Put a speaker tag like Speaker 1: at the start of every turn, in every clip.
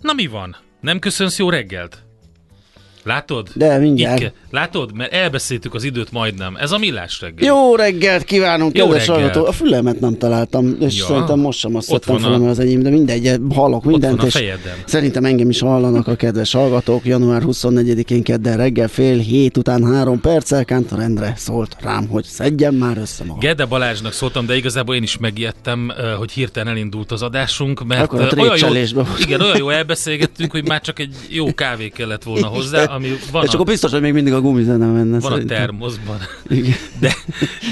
Speaker 1: Na mi van? Nem köszönsz jó reggelt? Látod?
Speaker 2: De mindjárt.
Speaker 1: Így ke- Látod? Mert elbeszéltük az időt majdnem. Ez a millás reggel.
Speaker 2: Jó reggelt kívánunk,
Speaker 1: Jó
Speaker 2: kedves
Speaker 1: reggelt.
Speaker 2: hallgató. A fülemet nem találtam, és
Speaker 1: Ja.
Speaker 2: szerintem most sem azt szedtem fel, mert az enyém, de mindegy, hallok mindent, és szerintem engem is hallanak a kedves hallgatók. Január 24-én kedden reggel fél hét után három perccel Kántor Endre szólt rám, hogy szedjem már össze magam.
Speaker 1: Gede Balázsnak szóltam, de igazából én is megijedtem, hogy hirtelen elindult az adásunk, mert
Speaker 2: Akkor a
Speaker 1: olyan jó, igen, olyan jó elbeszélgettünk, hogy már csak egy jó kávé kellett volna hozzá, ami van,
Speaker 2: és
Speaker 1: a,
Speaker 2: akkor biztos, hogy még mindig a gumizene menne.
Speaker 1: van a
Speaker 2: szerintem.
Speaker 1: termoszban.
Speaker 2: Igen.
Speaker 1: De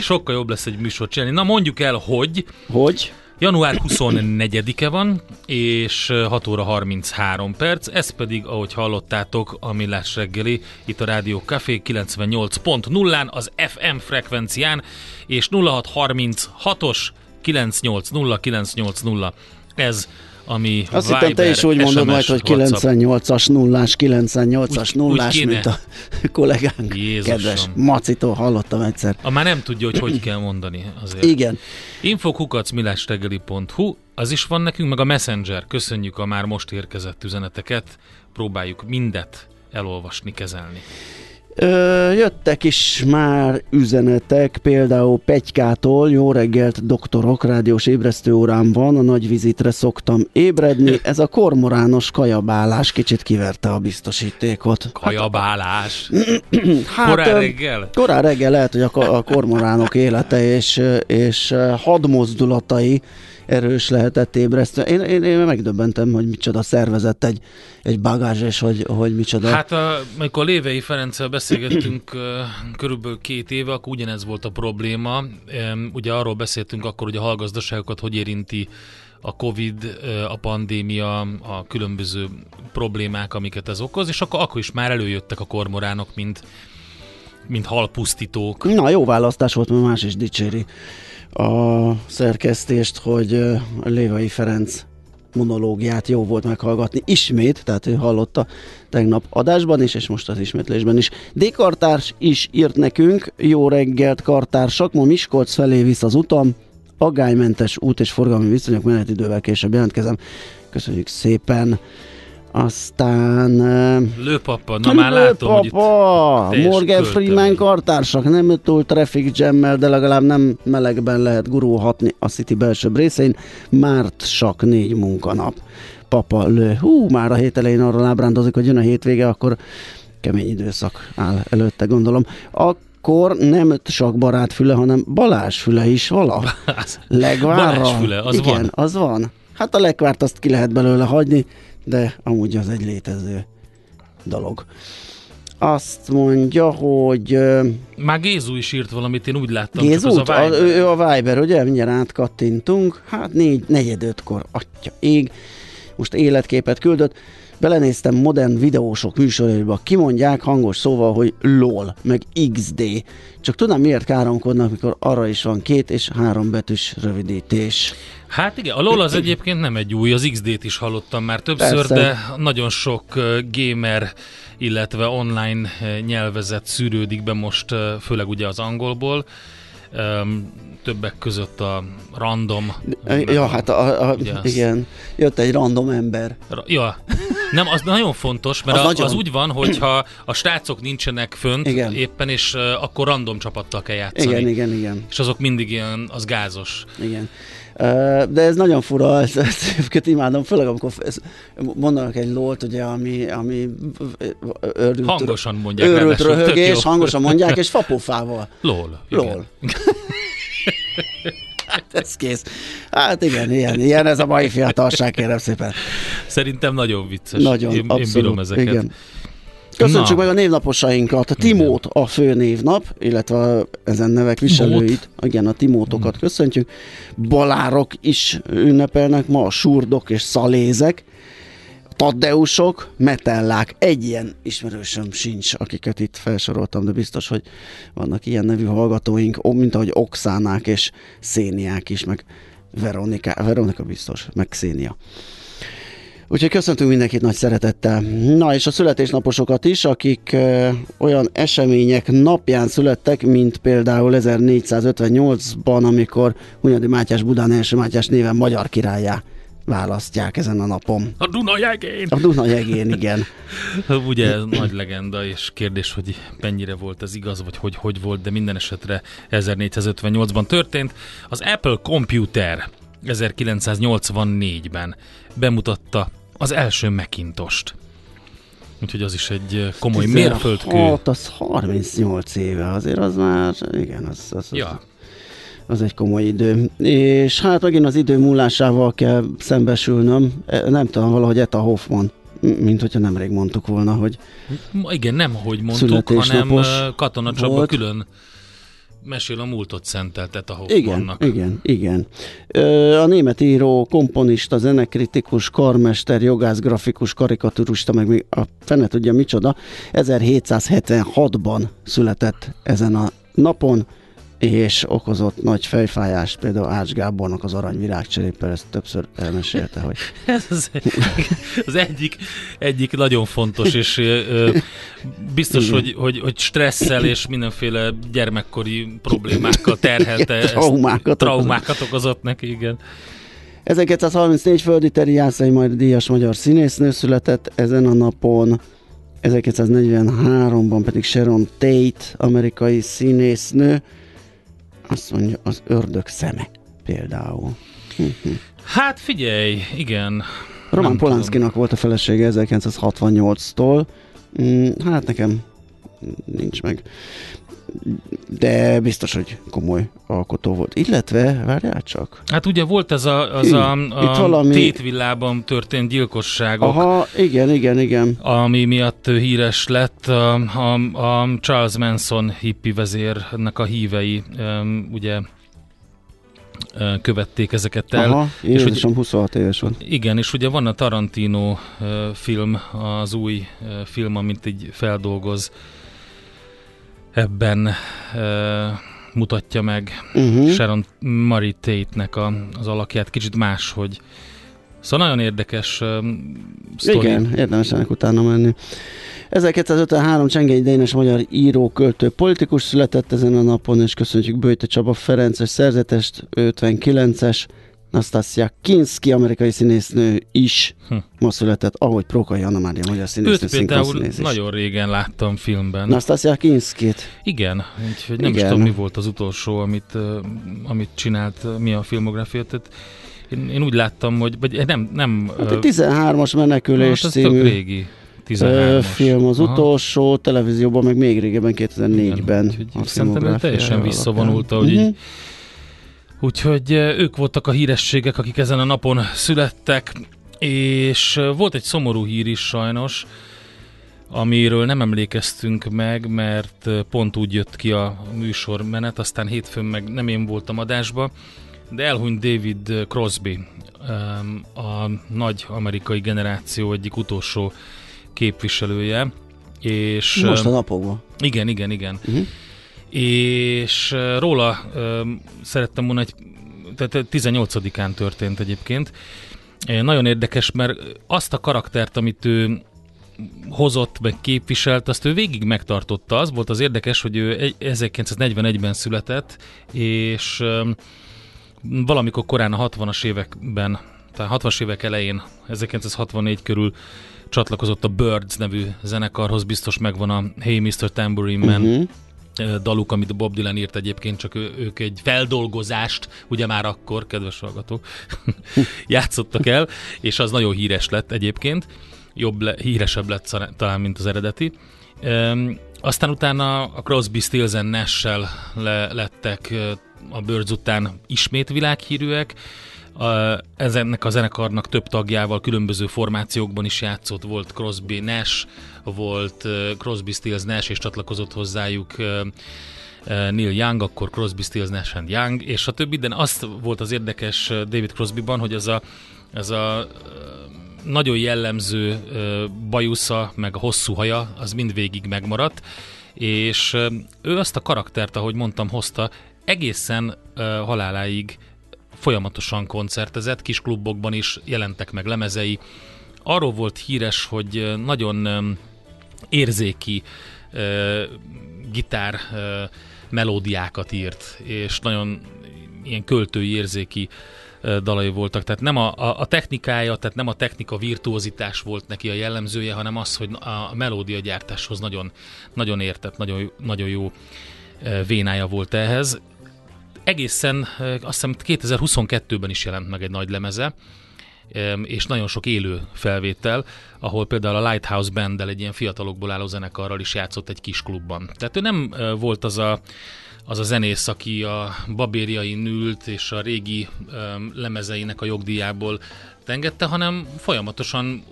Speaker 1: sokkal jobb lesz egy műsort csinálni. Na mondjuk el, hogy
Speaker 2: Hogy?
Speaker 1: Január 24-e van, és 6 óra 33 perc, ez pedig, ahogy hallottátok, a Millás reggeli, itt a Rádió Café 98.0-án, az FM frekvencián, és 0636-os 980 980. Ez, ami
Speaker 2: Azt
Speaker 1: Viber,
Speaker 2: hittem, te is úgy mondod
Speaker 1: SMS,
Speaker 2: majd, hogy
Speaker 1: WhatsApp.
Speaker 2: 98-as nullás, 98-as
Speaker 1: Úgy- úgy
Speaker 2: nullás,
Speaker 1: kéne.
Speaker 2: mint a kollégánk.
Speaker 1: Jézusom.
Speaker 2: Kedves Macitól hallottam egyszer.
Speaker 1: A már nem tudja, hogy hogy kell mondani azért.
Speaker 2: Igen.
Speaker 1: infokukacmilástegeli.hu, az is van nekünk, meg a Messenger. Köszönjük a már most érkezett üzeneteket. Próbáljuk mindet elolvasni, kezelni.
Speaker 2: Ö, jöttek is már üzenetek, például Petykától, jó reggelt doktorok, rádiós ébresztő órám van, a nagy vizitre szoktam ébredni, ez a kormorános kajabálás kicsit kiverte a biztosítékot.
Speaker 1: Kajabálás.
Speaker 2: Hát,
Speaker 1: Korán reggel?
Speaker 2: Korán reggel lehet, hogy a, a kormoránok élete és, és hadmozdulatai erős lehetett ébresztő. Én, én, én megdöbbentem, hogy micsoda szervezett egy, egy bagázs, és hogy, hogy micsoda.
Speaker 1: Hát, a, amikor Lévei Ferenccel beszélgettünk körülbelül két éve, akkor ugyanez volt a probléma. Ugye arról beszéltünk akkor, hogy a hallgazdaságokat hogy érinti a Covid, a pandémia, a különböző problémák, amiket ez okoz, és akkor, akkor is már előjöttek a kormoránok, mint, mint halpusztítók.
Speaker 2: Na, jó választás volt, mert más is dicséri a szerkesztést, hogy Lévai Ferenc monológiát jó volt meghallgatni ismét, tehát ő hallotta tegnap adásban is, és most az ismétlésben is. D. Kartárs is írt nekünk, jó reggelt kartársak, ma Miskolc felé visz az utam, aggálymentes út és forgalmi viszonyok menetidővel később jelentkezem. Köszönjük szépen. Aztán...
Speaker 1: Lőpapa, na már látom, hogy itt
Speaker 2: Morgan Freeman kartársak, nem túl traffic jammel, de legalább nem melegben lehet gurulhatni a City belsőbb részein. Márt csak négy munkanap. Papa lő. Hú, már a hét elején arról ábrándozik, hogy jön a hétvége, akkor kemény időszak áll előtte, gondolom. Akkor nem csak barát füle, hanem Balázs füle is vala. Legvárra.
Speaker 1: Balázs füle, az
Speaker 2: Igen,
Speaker 1: van.
Speaker 2: az van. Hát a legvárt azt ki lehet belőle hagyni, de amúgy az egy létező dolog. Azt mondja, hogy
Speaker 1: Már Gézu is írt valamit, én úgy láttam,
Speaker 2: Gézút,
Speaker 1: csak az a
Speaker 2: a,
Speaker 1: Viber.
Speaker 2: ő, ő a Viber, ugye? Mindjárt átkattintunk. Hát négy, negyed ötkor, atya ég. Most életképet küldött. Belenéztem modern videósok műsoraiba, kimondják hangos szóval, hogy LOL, meg XD. Csak tudom, miért káromkodnak, mikor arra is van két és három betűs rövidítés.
Speaker 1: Hát igen, a LOL az egyébként nem egy új, az XD-t is hallottam már többször,
Speaker 2: Persze.
Speaker 1: de nagyon sok gamer, illetve online nyelvezet szűrődik be most, főleg ugye az angolból. Többek között a random.
Speaker 2: Ja, hát a, a, igen, jött egy random ember.
Speaker 1: Ra- Ja, nem, az nagyon fontos, mert
Speaker 2: Az
Speaker 1: az,
Speaker 2: nagyon.
Speaker 1: az úgy van, hogyha a srácok nincsenek fönt
Speaker 2: Igen.
Speaker 1: éppen, és uh, akkor random csapattal kell játszani.
Speaker 2: Igen, igen, igen.
Speaker 1: És azok mindig ilyen, az gázos.
Speaker 2: Igen. Ö, De ez nagyon fura, ezt, imádom, főleg amikor ezt mondanak egy lót, ugye, ami, ami őrült,
Speaker 1: Hangosan mondják
Speaker 2: őrült röhögés, hangosan mondják, és fapófával.
Speaker 1: Lol. igen.
Speaker 2: Lol. hát ez kész. Hát igen, ilyen, ilyen ez a mai fiatalság, kérem szépen.
Speaker 1: Szerintem nagyon vicces.
Speaker 2: Nagyon,
Speaker 1: én,
Speaker 2: abszolút.
Speaker 1: én bírom ezeket.
Speaker 2: Igen. Köszöntsük
Speaker 1: Na.
Speaker 2: meg a névnaposainkat. A Timót a főnévnap, illetve a, ezen nevek viselőit. Igen, a Timótokat
Speaker 1: Mm.
Speaker 2: köszöntjük. Balárok is ünnepelnek ma, a surdok és szalézek. Taddeusok, metellák. Egy ilyen ismerősöm sincs, akiket itt felsoroltam, de biztos, hogy vannak ilyen nevű hallgatóink, mint ahogy Okszánák és Széniák is, meg Veronika, Veronika biztos, meg Szénia. Úgyhogy köszöntünk mindenkit nagy szeretettel. Na és a születésnaposokat is, akik ö, olyan események napján születtek, mint például 1458-ban, amikor Hunyadi Mátyás Budán első Mátyás néven magyar királyá választják ezen a napon.
Speaker 1: A Duna jegén!
Speaker 2: A Duna jegén, igen.
Speaker 1: Ugye ez nagy legenda, és kérdés, hogy mennyire volt ez igaz, vagy hogy hogy volt, de minden esetre 1458-ban történt. Az Apple Computer 1984-ben bemutatta az első Macintost. Úgyhogy az is egy eh, komoly mérföldkő.
Speaker 2: 16, az 38 éve, azért az már, igen, az, az, az,
Speaker 1: Ja,
Speaker 2: az egy komoly idő. És hát megint az idő múlásával kell szembesülnöm. E, Nem tudom, valahogy Eta Hoffman, mint hogyha nemrég mondtuk volna, hogy
Speaker 1: igen, nem hogy mondtuk, hanem
Speaker 2: Születésnapos
Speaker 1: Katona Csaba
Speaker 2: volt.
Speaker 1: külön mesél a múltot szenteltet a
Speaker 2: igen,
Speaker 1: Hoffmannak.
Speaker 2: igen, igen. Ö, A német író, komponista, zenekritikus, karmester, jogász, grafikus, karikaturista, meg még a fene tudja micsoda, 1776-ban született ezen a napon, és okozott nagy fejfájást, például Ács Gábornak az Arany Virágcseréppel, ezt többször elmesélte, hogy
Speaker 1: Ez az, az egyik, egyik nagyon fontos, és ö, biztos, hogy, hogy, hogy stresszel és mindenféle gyermekkori problémákkal terhelte. ezt-
Speaker 2: Traumákat
Speaker 1: traumákat okozott neki, igen.
Speaker 2: 1934 Földi Teri Jászai majd díjas magyar színésznő született ezen a napon, 1943-ban pedig Sharon Tate, amerikai színésznő, azt mondja, az ördög szeme például.
Speaker 1: Hát figyelj, igen.
Speaker 2: Roman
Speaker 1: Nem
Speaker 2: Polanskinak volt a felesége 1968-tól, Mm, hát nekem nincs meg. De biztos, hogy komoly alkotó volt. Illetve, várjál csak.
Speaker 1: Hát ugye volt ez a, az a,
Speaker 2: Itt
Speaker 1: a
Speaker 2: valami-
Speaker 1: tétvillában történt gyilkosságok,
Speaker 2: Aha, igen, igen, igen.
Speaker 1: ami miatt híres lett a, a, a Charles Manson hippi vezérnek a hívei, ugye követték ezeket el.
Speaker 2: Aha,
Speaker 1: és hogy-
Speaker 2: Jézusom 26 éves volt.
Speaker 1: Igen, és ugye van a Tarantino film, az új film, amit így feldolgoz, ebben ö, mutatja meg
Speaker 2: Uh-huh.
Speaker 1: Sharon Marie Tate-nek a, az alakját, kicsit máshogy. Szóval nagyon érdekes uh, sztori.
Speaker 2: Igen, érdemes ennek utána menni. 1953 Csengei Dénes magyar író, költő, politikus született ezen a napon, és köszöntjük Böjte Csaba Ferences szerzetest, 59-es, Nastasia Kinski, amerikai színésznő is
Speaker 1: Hm.
Speaker 2: ma született, ahogy Prókai Anna Mária, magyar színésznő,
Speaker 1: Őt például
Speaker 2: is.
Speaker 1: nagyon régen láttam filmben.
Speaker 2: Nastasia Kinskit.
Speaker 1: Igen, úgyhogy nem
Speaker 2: Igen.
Speaker 1: is tudom, mi volt az utolsó, amit, amit csinált, mi a filmográfia. Tehát én, én úgy láttam, hogy vagy nem, nem
Speaker 2: Hát egy 13-as menekülés
Speaker 1: hát
Speaker 2: című
Speaker 1: régi.
Speaker 2: ö,
Speaker 1: 13-as.
Speaker 2: film az
Speaker 1: Aha.
Speaker 2: utolsó, televízióban meg még régebben,
Speaker 1: Igen,
Speaker 2: 2004-ben.
Speaker 1: úgyhogy
Speaker 2: a
Speaker 1: szerintem teljesen
Speaker 2: alapján.
Speaker 1: visszavonult, ahogy
Speaker 2: Mhm.
Speaker 1: így Úgyhogy ö, ők voltak a hírességek, akik ezen a napon születtek, és ö, volt egy szomorú hír is sajnos, amiről nem emlékeztünk meg, mert ö, pont úgy jött ki a műsormenet, aztán hétfőn meg nem én voltam adásba. de elhunyt David Crosby, a nagy amerikai generáció egyik utolsó képviselője. És,
Speaker 2: Most a napokban.
Speaker 1: Igen, igen, igen. Uh-huh. És róla szerettem volna egy, tehát 18-án történt egyébként. Nagyon érdekes, mert azt a karaktert, amit ő hozott, meg képviselt, azt ő végig megtartotta. Az volt az érdekes, hogy ő 1941-ben született, és valamikor korán a 60-as években, tehát 60-as évek elején, 1964 körül csatlakozott a Birds nevű zenekarhoz, biztos megvan a Hey Mr. Tambourine Man uh-huh. Daluk, amit Bob Dylan írt egyébként, csak ő, ők egy feldolgozást, ugye már akkor, kedves hallgatók, játszottak el, és az nagyon híres lett egyébként, jobb, le, híresebb lett talán, mint az eredeti. Um, aztán utána a Crosby, Stills nash le, lettek a Birds után ismét világhírűek, Ezennek a zenekarnak több tagjával különböző formációkban is játszott, volt Crosby Nash, volt Crosby Stills Nash, és csatlakozott hozzájuk Neil Young, akkor Crosby, Stills, Nash and Young, és a többi, de azt volt az érdekes David Crosbyban, hogy ez a, ez a nagyon jellemző bajusza, meg a hosszú haja, az mindvégig megmaradt, és ő azt a karaktert, ahogy mondtam, hozta egészen haláláig folyamatosan koncertezett, kis klubokban is jelentek meg lemezei. Arról volt híres, hogy nagyon érzéki gitár melódiákat írt, és nagyon ilyen költői érzéki dalai voltak. Tehát nem a, a, a technikája, tehát nem a technika virtuozitás volt neki a jellemzője, hanem az, hogy a melódia gyártáshoz nagyon, nagyon értett, nagyon, nagyon jó vénája volt ehhez egészen azt hiszem 2022-ben is jelent meg egy nagy lemeze, és nagyon sok élő felvétel, ahol például a Lighthouse band egy ilyen fiatalokból álló zenekarral is játszott egy kis klubban. Tehát ő nem volt az a, az a zenész, aki a babériai ült és a régi lemezeinek a jogdíjából tengette, hanem folyamatosan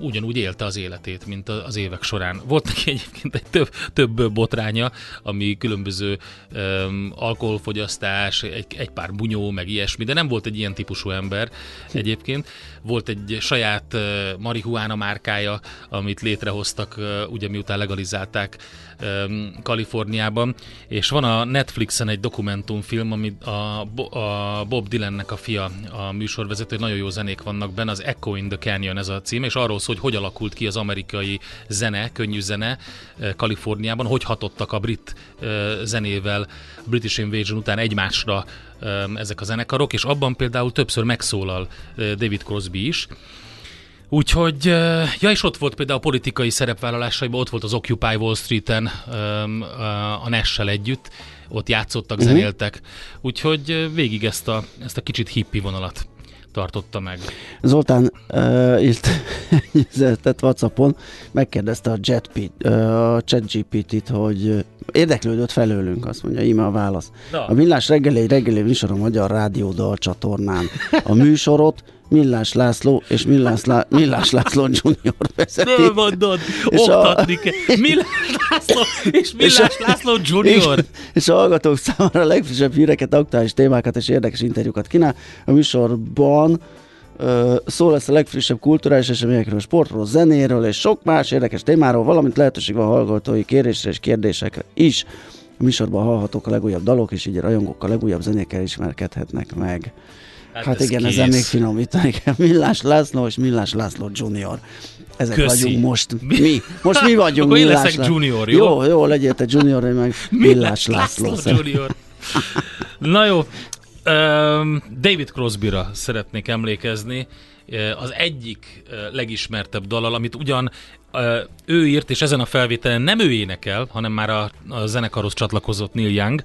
Speaker 1: ugyanúgy élte az életét, mint az évek során. Volt neki egyébként egy több, több botránya, ami különböző um, alkoholfogyasztás, egy, egy pár bunyó, meg ilyesmi, de nem volt egy ilyen típusú ember egyébként. Volt egy saját uh, marihuána márkája, amit létrehoztak, uh, ugye miután legalizálták Kaliforniában, és van a Netflixen egy dokumentumfilm, ami a, a Bob Dylannek a fia, a műsorvezető, nagyon jó zenék vannak benne, az Echo in the Canyon ez a cím, és arról szól, hogy hogy alakult ki az amerikai zene, könnyű zene Kaliforniában, hogy hatottak a brit zenével British Invasion után egymásra ezek a zenekarok, és abban például többször megszólal David Crosby is, Úgyhogy, ja, és ott volt például a politikai szerepvállalásaiban, ott volt az Occupy Wall Street-en a nash együtt, ott játszottak, uh-huh. zenéltek, úgyhogy végig ezt a, ezt a kicsit hippi vonalat tartotta meg.
Speaker 2: Zoltán uh, írt tehát Whatsappon, megkérdezte a, JetP, uh, a ChatGPT-t, hogy érdeklődött felőlünk, azt mondja, íme a válasz. Da. A Millás reggeli egy reggeli műsor a Magyar Rádió Dal csatornán. A műsorot Millás László és Millás, Lá- Millás László Junior vezeti.
Speaker 1: Nem mondod, oktatni a... kell. Millás László és Millás és László Junior. És,
Speaker 2: és a hallgatók számára a legfrissebb híreket, aktuális témákat és érdekes interjúkat kínál. A műsorban szó lesz a legfrissebb kulturális eseményekről, sportról, zenéről és sok más érdekes témáról, valamint lehetőség van hallgatói kérésre és kérdésekre is. A műsorban hallhatók a legújabb dalok, és így a rajongók a legújabb zenékkel ismerkedhetnek meg. Hát, hát ez igen, kész. ezen még finomítani kell. Millás László és Millás László Junior. Ezek Köszi. vagyunk most. Mi? Most mi vagyunk
Speaker 1: Akkor Millás leszek junior, jó?
Speaker 2: Jó, jó, legyél te junior, én meg Millás László. László
Speaker 1: junior. Na jó, David Crosbyra szeretnék emlékezni. Az egyik legismertebb dalal, amit ugyan ő írt, és ezen a felvételen nem ő énekel, hanem már a, a zenekarhoz csatlakozott Neil Young,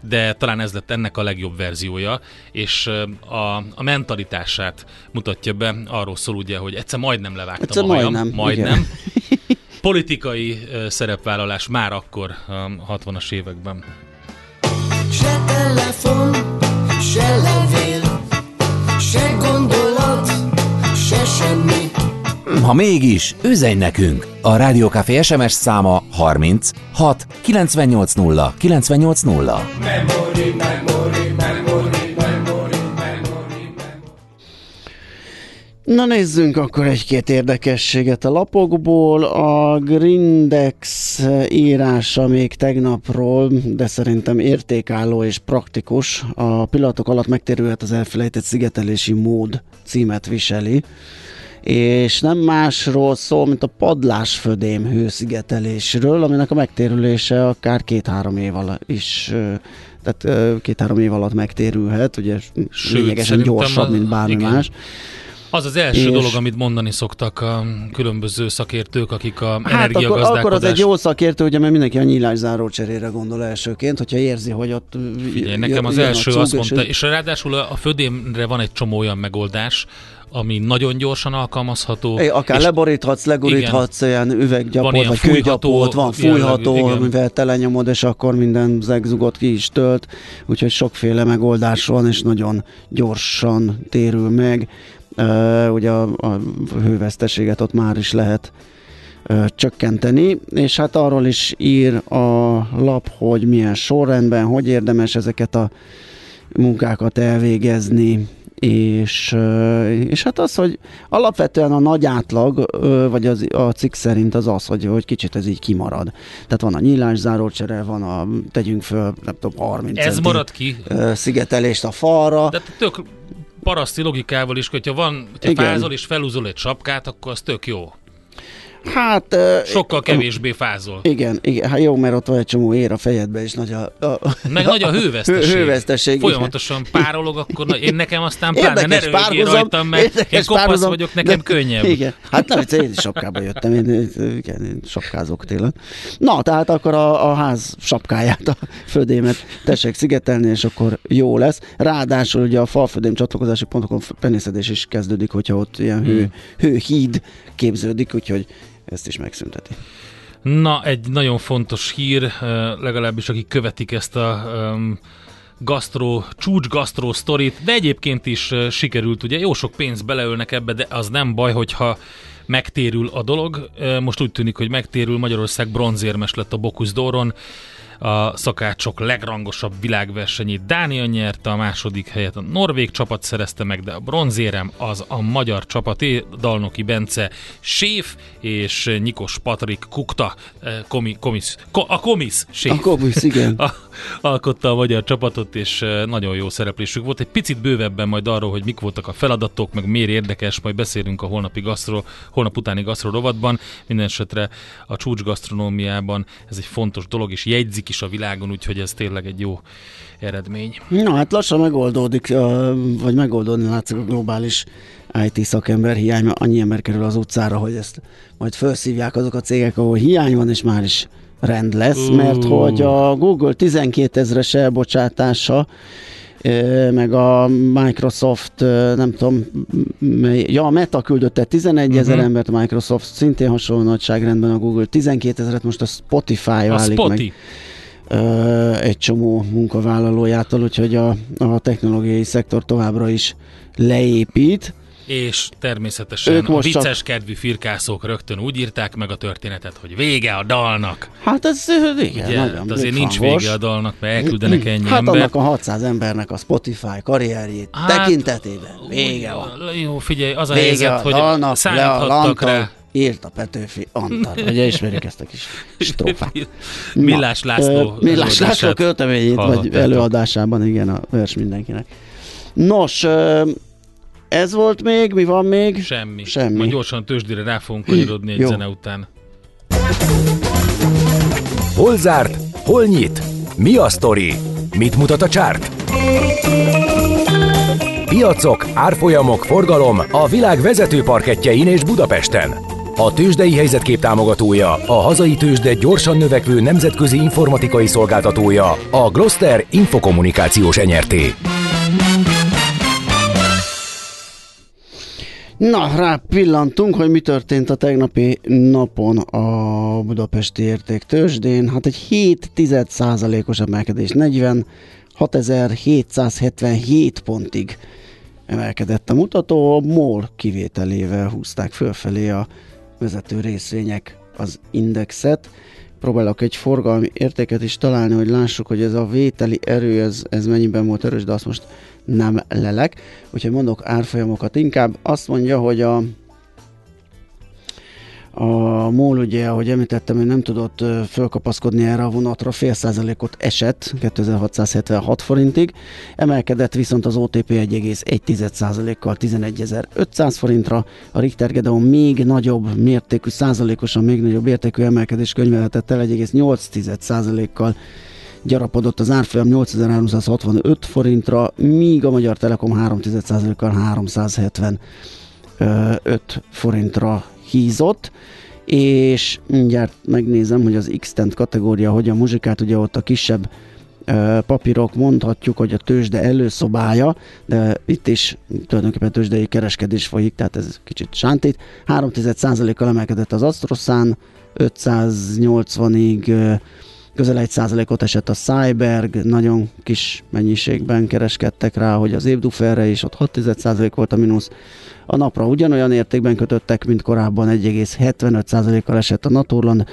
Speaker 1: de talán ez lett ennek a legjobb verziója, és a, a mentalitását mutatja be, arról szól ugye, hogy egyszer majdnem levágtam egyszer a hajam, majdnem. majdnem. Politikai szerepvállalás már akkor a 60-as években. Se levél, se gondolat, se semmi
Speaker 3: ha mégis, üzenj nekünk! A Rádiókafé SMS száma 30 6 980 980. Memory, memory,
Speaker 2: Na nézzünk akkor egy-két érdekességet a lapokból. A Grindex írása még tegnapról, de szerintem értékálló és praktikus. A pillanatok alatt megtérülhet az elfelejtett szigetelési mód címet viseli és nem másról szól, mint a padlásfödém hőszigetelésről, aminek a megtérülése akár két-három év alatt is tehát két-három év alatt megtérülhet, ugye Sőt, lényegesen gyorsabb, mint bármi igen. más.
Speaker 1: Az az első és... dolog, amit mondani szoktak a különböző szakértők, akik a hát energiagazdálkodás...
Speaker 2: Akkor, akkor az egy jó szakértő, ugye, mert mindenki a nyílászáró cserére gondol elsőként, hogyha érzi, hogy ott...
Speaker 1: Figyelj, nekem az első azt mondta, és ráadásul a födémre van egy csomó olyan megoldás, ami nagyon gyorsan alkalmazható.
Speaker 2: É, akár és leboríthatsz, leguríthatsz igen, ilyen üveggyapot, vagy kőgyapot, van fújható, jellegű, amivel telenyomod, és akkor minden zegzugot ki is tölt, úgyhogy sokféle megoldás van, és nagyon gyorsan térül meg. Uh, ugye a, a hőveszteséget ott már is lehet uh, csökkenteni, és hát arról is ír a lap, hogy milyen sorrendben, hogy érdemes ezeket a munkákat elvégezni, és, és hát az, hogy alapvetően a nagy átlag, vagy az, a cikk szerint az az, hogy, hogy kicsit ez így kimarad. Tehát van a nyílás zárócsere, van a, tegyünk föl, nem tudom, 30
Speaker 1: Ez marad ki.
Speaker 2: Szigetelést a falra.
Speaker 1: De tök paraszti logikával is, hogyha van, hogyha fázol és felúzol egy sapkát, akkor az tök jó.
Speaker 2: Hát...
Speaker 1: Sokkal kevésbé fázol.
Speaker 2: Igen, igen, hát jó, mert ott van egy csomó ér a fejedbe, és nagy a... a
Speaker 1: Meg nagy a hőveszteség. hőveszteség Folyamatosan igen. párolog, akkor na, én nekem aztán pláne ne rajtam, mert én kopasz párhuzam, vagyok, nekem de, könnyebb.
Speaker 2: Igen, hát nem, én is sapkába jöttem, én, igen, én sapkázok télen. Na, tehát akkor a, a ház sapkáját, a födémet tessék szigetelni, és akkor jó lesz. Ráadásul ugye a falfödém csatlakozási pontokon penészedés is kezdődik, hogyha ott ilyen hő, hmm. hőhíd képződik, úgyhogy ezt is megszünteti.
Speaker 1: Na, egy nagyon fontos hír, legalábbis akik követik ezt a um, gasztró, csúcs gasztró sztorit, de egyébként is sikerült, ugye jó sok pénzt beleölnek ebbe, de az nem baj, hogyha megtérül a dolog. Most úgy tűnik, hogy megtérül, Magyarország bronzérmes lett a Bokus Doron, a szakácsok legrangosabb világversenyét Dánia nyerte, a második helyet a norvég csapat szerezte meg, de a bronzérem az a magyar csapaté, Dalnoki Bence Séf és Nikos Patrik Kukta, eh, komi, komis, ko, a Komis Séf.
Speaker 2: A Komis, igen. A,
Speaker 1: alkotta a magyar csapatot, és eh, nagyon jó szereplésük volt. Egy picit bővebben majd arról, hogy mik voltak a feladatok, meg miért érdekes, majd beszélünk a holnapi gasztro, holnap utáni gasztro rovatban. Minden esetre a csúcs gasztronómiában ez egy fontos dolog, és jegyzik is a világon, úgyhogy ez tényleg egy jó eredmény.
Speaker 2: Na hát lassan megoldódik, vagy megoldódni látszik a globális IT szakember hiány, annyi ember kerül az utcára, hogy ezt majd felszívják azok a cégek, ahol hiány van, és már is rend lesz, uh. mert hogy a Google 12 ezres elbocsátása meg a Microsoft, nem tudom, ja, a Meta küldött 11 ezer uh-huh. embert, Microsoft szintén hasonló nagyságrendben, a Google 12 ezeret, most a Spotify a válik meg egy csomó munkavállalójától, úgyhogy a, a technológiai szektor továbbra is leépít.
Speaker 1: És természetesen ők most a vicces csak... kedvű firkászók rögtön úgy írták meg a történetet, hogy vége a dalnak.
Speaker 2: Hát ez igen, Ugye,
Speaker 1: nagyon azért nincs vége a dalnak, mert elküldenek ennyi
Speaker 2: Hát
Speaker 1: ember.
Speaker 2: annak a 600 embernek a Spotify karrierjét hát, tekintetében vége van.
Speaker 1: Jó, figyelj, az a vége helyzet, a hogy dalnak, számíthattak rá
Speaker 2: írt a Petőfi Antal. Ugye ismerjük ezt a kis strófát.
Speaker 1: Millás László.
Speaker 2: Millás László költeményét, vagy előadásában, igen, a vers mindenkinek. Nos, ez volt még, mi van még?
Speaker 1: Semmi. Semmi. Majd gyorsan tőzsdére rá fogunk kanyarodni egy Jó. zene után.
Speaker 4: Hol zárt? Hol nyit? Mi a sztori? Mit mutat a csárt? Piacok, árfolyamok, forgalom a világ vezető parketjein és Budapesten. A tőzsdei helyzetkép támogatója, a hazai tőzsde gyorsan növekvő nemzetközi informatikai szolgáltatója, a Gloster Infokommunikációs Enyerté.
Speaker 2: Na, rá pillantunk, hogy mi történt a tegnapi napon a budapesti értéktősdén. Hát egy 7% os emelkedés, 46.777 pontig emelkedett a mutató, a MOL kivételével húzták fölfelé a vezető részvények az indexet. Próbálok egy forgalmi értéket is találni, hogy lássuk, hogy ez a vételi erő, ez, ez mennyiben volt erős, de azt most nem lelek. Úgyhogy mondok árfolyamokat inkább. Azt mondja, hogy a a MOL ugye, ahogy említettem, ő nem tudott fölkapaszkodni erre a vonatra, fél százalékot esett 2676 forintig, emelkedett viszont az OTP 1,1 százalékkal 11.500 forintra, a Richter Gedeon még nagyobb mértékű, százalékosan még nagyobb értékű emelkedés könyvelhetett el 1,8 százalékkal gyarapodott az árfolyam 8365 forintra, míg a Magyar Telekom 3 kal 375 forintra hízott, és mindjárt megnézem, hogy az x kategória hogyan muzsikát, ugye ott a kisebb papírok mondhatjuk, hogy a tőzsde előszobája, de itt is tulajdonképpen tőzsdei kereskedés folyik, tehát ez kicsit sántít. 3 kal emelkedett az Astroszán, 580-ig közel 1 százalékot esett a Cyberg, nagyon kis mennyiségben kereskedtek rá, hogy az Ébduferre is, ott 6 százalék volt a mínusz. A napra ugyanolyan értékben kötöttek, mint korábban 1,75%-kal esett a Naturland,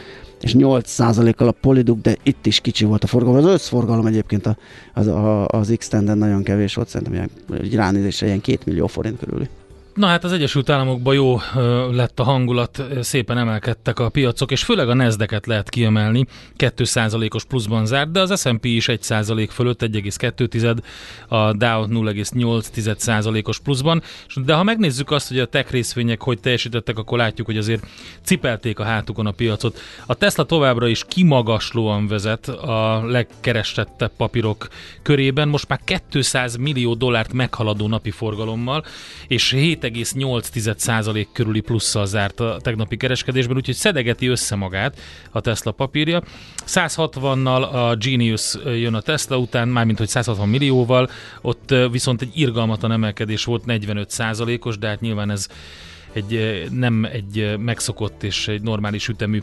Speaker 2: és 8%-kal a Polyduk, de itt is kicsi volt a forgalom. Az összforgalom egyébként az, a, az X-Tenden nagyon kevés volt, szerintem ilyen, ránézésre ilyen 2 millió forint körüli.
Speaker 1: Na hát az Egyesült Államokban jó lett a hangulat, szépen emelkedtek a piacok, és főleg a nasdaq lehet kiemelni, 2%-os pluszban zárt, de az S&P is 1% fölött, 1,2, a Dow 0,8%-os pluszban, de ha megnézzük azt, hogy a tech részvények hogy teljesítettek, akkor látjuk, hogy azért cipelték a hátukon a piacot. A Tesla továbbra is kimagaslóan vezet a legkerestettebb papírok körében, most már 200 millió dollárt meghaladó napi forgalommal, és 7 2,8% körüli plusszal zárt a tegnapi kereskedésben, úgyhogy szedegeti össze magát a Tesla papírja. 160-nal a Genius jön a Tesla után, mármint hogy 160 millióval, ott viszont egy irgalmatlan emelkedés volt, 45%-os, de hát nyilván ez egy, nem egy megszokott és egy normális ütemű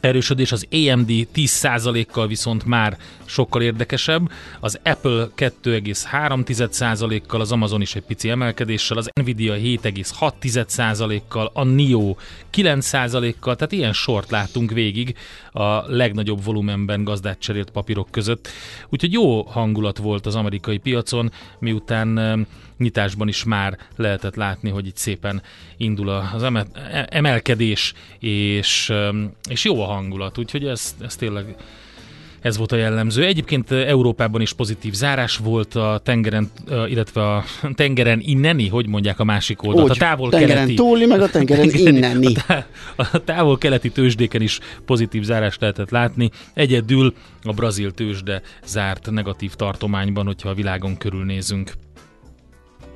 Speaker 1: erősödés, az AMD 10%-kal viszont már sokkal érdekesebb, az Apple 2,3%-kal, az Amazon is egy pici emelkedéssel, az Nvidia 7,6%-kal, a NIO 9%-kal, tehát ilyen sort látunk végig a legnagyobb volumenben gazdát cserélt papírok között. Úgyhogy jó hangulat volt az amerikai piacon, miután nyitásban is már lehetett látni, hogy itt szépen indul az emelkedés, és, és jó a hangulat, úgyhogy ez, ez tényleg ez volt a jellemző. Egyébként Európában is pozitív zárás volt a tengeren, illetve a tengeren inneni, hogy mondják a másik oldalt.
Speaker 2: Úgy, a távol tengeren keleti, túli, meg a tengeren, a tengeren inneni.
Speaker 1: A távol keleti tőzsdéken is pozitív zárást lehetett látni. Egyedül a brazil tőzsde zárt negatív tartományban, hogyha a világon körülnézünk.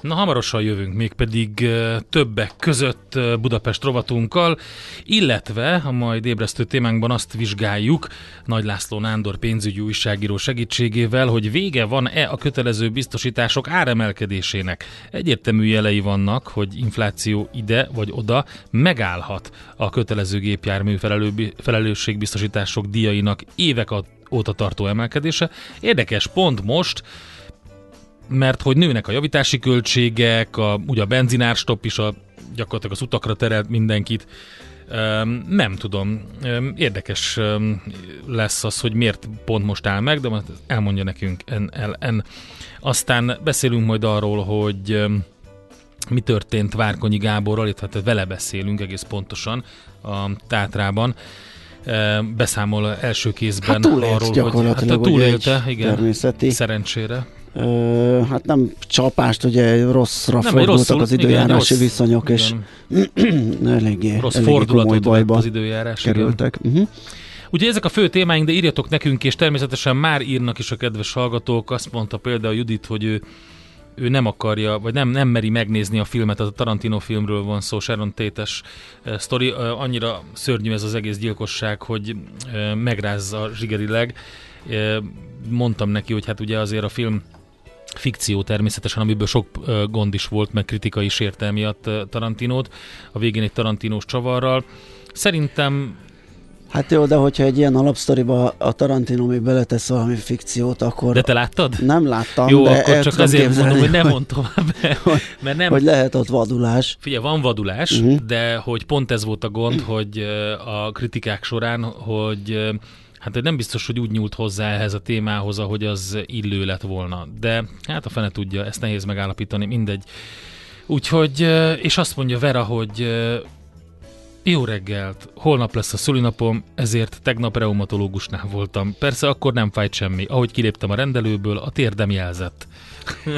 Speaker 1: Na, hamarosan jövünk, mégpedig többek között Budapest rovatunkkal, illetve a majd ébresztő témánkban azt vizsgáljuk Nagy László Nándor pénzügyi újságíró segítségével, hogy vége van-e a kötelező biztosítások áremelkedésének. Egyértelmű jelei vannak, hogy infláció ide vagy oda megállhat a kötelező gépjármű felelősségbiztosítások díjainak évek óta tartó emelkedése. Érdekes, pont most mert hogy nőnek a javítási költségek, a, ugye a benzinárstopp is a, gyakorlatilag az utakra terelt mindenkit, Um, nem tudom. Um, érdekes um, lesz az, hogy miért pont most áll meg, de elmondja nekünk en. Aztán beszélünk majd arról, hogy mi történt Várkonyi Gáborral, itt hát vele beszélünk egész pontosan a Tátrában. Beszámol első kézben
Speaker 2: hát arról, hogy hát túlélte, igen,
Speaker 1: természeti. szerencsére
Speaker 2: Ö, hát nem csapást, ugye rosszra nem, fordultak rosszul, az időjárási igen, viszonyok, és eléggé,
Speaker 1: rossz eléggé komoly bajba az időjárás,
Speaker 2: kerültek. Uh-huh.
Speaker 1: Ugye ezek a fő témáink, de írjatok nekünk, és természetesen már írnak is a kedves hallgatók. Azt mondta például Judit, hogy ő, ő nem akarja, vagy nem, nem meri megnézni a filmet, a Tarantino filmről van szó, Sharon Tate-es uh, sztori. Uh, annyira szörnyű ez az egész gyilkosság, hogy uh, megrázza zsigerileg. Uh, mondtam neki, hogy hát ugye azért a film fikció természetesen, amiből sok gond is volt, meg kritika is érte miatt Tarantinót. A végén egy Tarantinós csavarral. Szerintem
Speaker 2: Hát jó, de hogyha egy ilyen alapsztoriba a Tarantino még beletesz valami fikciót, akkor...
Speaker 1: De te láttad?
Speaker 2: Nem láttam,
Speaker 1: Jó,
Speaker 2: de
Speaker 1: akkor csak azért
Speaker 2: képzelni,
Speaker 1: mondom, hogy nem
Speaker 2: hogy,
Speaker 1: mond tovább, mert nem,
Speaker 2: hogy lehet ott vadulás.
Speaker 1: Figyelj, van vadulás, uh-huh. de hogy pont ez volt a gond, hogy a kritikák során, hogy hát nem biztos, hogy úgy nyúlt hozzá ehhez a témához, ahogy az illő lett volna. De hát a fene tudja, ezt nehéz megállapítani, mindegy. Úgyhogy, ö, és azt mondja Vera, hogy ö, jó reggelt, holnap lesz a szülinapom, ezért tegnap reumatológusnál voltam. Persze akkor nem fájt semmi. Ahogy kiléptem a rendelőből, a térdem jelzett.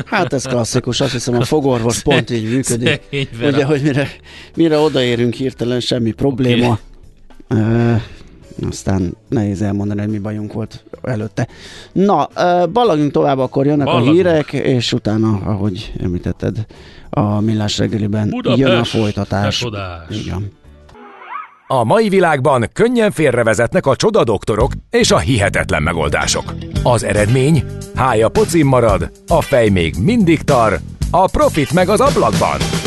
Speaker 2: Hát ez klasszikus, azt hiszem a fogorvos pont így működik. Ugye, hogy mire, mire odaérünk hirtelen, semmi probléma. Okay. Aztán nehéz elmondani, hogy mi bajunk volt előtte. Na, ballagjunk tovább, akkor jönnek
Speaker 1: Ballagunk.
Speaker 2: a hírek, és utána, ahogy említetted, a millás reggeliben
Speaker 1: Budapest,
Speaker 2: jön a folytatás. Igen.
Speaker 4: A mai világban könnyen félrevezetnek a csodadoktorok és a hihetetlen megoldások. Az eredmény? Hája pocim marad, a fej még mindig tar, a profit meg az ablakban.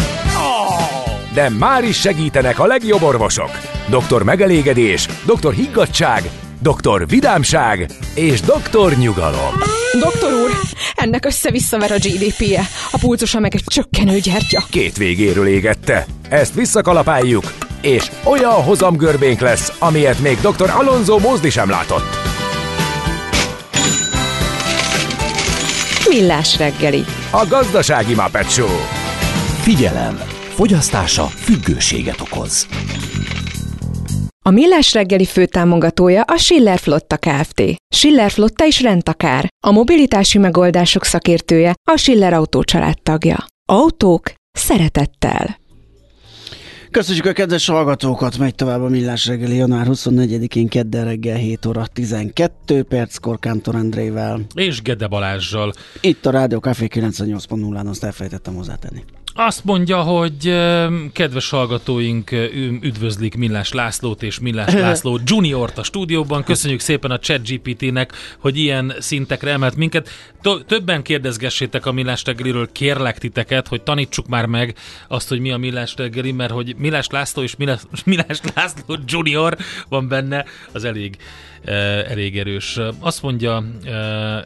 Speaker 4: De már is segítenek a legjobb orvosok. Doktor megelégedés, doktor higgadság, doktor vidámság és doktor nyugalom.
Speaker 5: Doktor úr, ennek össze-visszaver a GDP-je, a pulcosa meg egy csökkenő gyertya.
Speaker 4: Két végéről égette. Ezt visszakalapáljuk, és olyan hozamgörbénk lesz, amilyet még dr. Alonso Mózdi sem látott.
Speaker 6: Millás reggeli.
Speaker 4: A gazdasági Muppet Show.
Speaker 3: Figyelem! Fogyasztása függőséget okoz.
Speaker 6: A Millás reggeli főtámogatója a Schiller Flotta Kft. Schiller Flotta is rendtakár. A mobilitási megoldások szakértője a Schiller Autó tagja. Autók szeretettel.
Speaker 2: Köszönjük a kedves hallgatókat, megy tovább a Millás reggeli január 24-én kedden reggel 7 óra 12 perckor Kántor Andrével.
Speaker 1: És Gede Balázsjal.
Speaker 2: Itt a Rádió Café 98.0-án azt elfelejtettem hozzátenni.
Speaker 1: Azt mondja, hogy kedves hallgatóink üdvözlik Millás Lászlót és Millás László Juniort a stúdióban. Köszönjük szépen a ChatGPT-nek, hogy ilyen szintekre emelt minket. Többen kérdezgessétek a Millás reggeliről, kérlek titeket, hogy tanítsuk már meg azt, hogy mi a Millás reggeli, mert hogy Millás László és Millás, Millás László Junior van benne, az elég elég erős. Azt mondja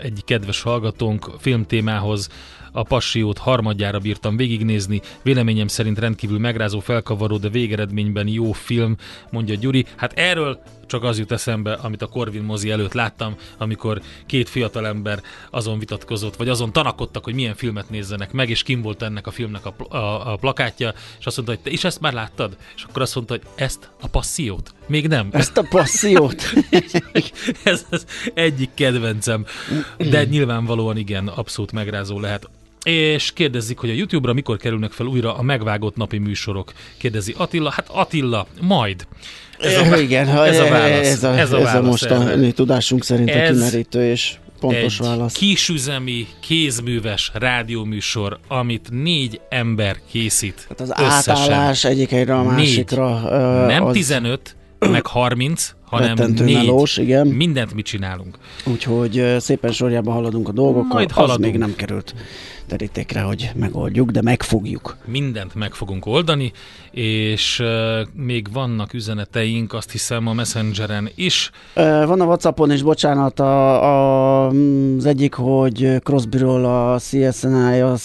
Speaker 1: egy kedves hallgatónk filmtémához, a Passiót harmadjára bírtam végignézni, véleményem szerint rendkívül megrázó, felkavaró, de végeredményben jó film, mondja Gyuri. Hát erről csak az jut eszembe, amit a Corvin mozi előtt láttam, amikor két fiatalember azon vitatkozott, vagy azon tanakodtak, hogy milyen filmet nézzenek meg, és kim volt ennek a filmnek a, pl- a, a plakátja, és azt mondta, hogy te is ezt már láttad? És akkor azt mondta, hogy ezt a passziót? Még nem.
Speaker 2: Ezt a passziót.
Speaker 1: Ez az egyik kedvencem, de nyilvánvalóan igen, abszolút megrázó lehet. És kérdezik, hogy a YouTube-ra mikor kerülnek fel újra a megvágott napi műsorok. Kérdezi Attila. Hát Attila, majd.
Speaker 2: Ez a, igen,
Speaker 1: ez a válasz.
Speaker 2: Ez a,
Speaker 1: Ez a
Speaker 2: ez a
Speaker 1: válasz
Speaker 2: most a
Speaker 1: erre.
Speaker 2: mi tudásunk szerint a
Speaker 1: Ez
Speaker 2: kimerítő és pontos
Speaker 1: egy
Speaker 2: válasz.
Speaker 1: kisüzemi, kézműves rádióműsor, amit négy ember készít
Speaker 2: Hát az
Speaker 1: összesen.
Speaker 2: átállás egyik helyre a
Speaker 1: Négy.
Speaker 2: másikra. ö,
Speaker 1: Nem
Speaker 2: az
Speaker 1: 15, meg 30, hanem
Speaker 2: rettentő
Speaker 1: négy.
Speaker 2: melós, igen.
Speaker 1: Mindent mit csinálunk.
Speaker 2: Úgyhogy szépen sorjában haladunk a dolgokkal.
Speaker 1: Majd
Speaker 2: az
Speaker 1: haladunk.
Speaker 2: még nem került terítékre, hogy megoldjuk, de megfogjuk.
Speaker 1: mindent meg fogunk oldani, és uh, még vannak üzeneteink, azt hiszem a Messengeren is.
Speaker 2: Ö, Van a Whatsappon is, bocsánat, a, a, az egyik, hogy Crosbyról a CSNI a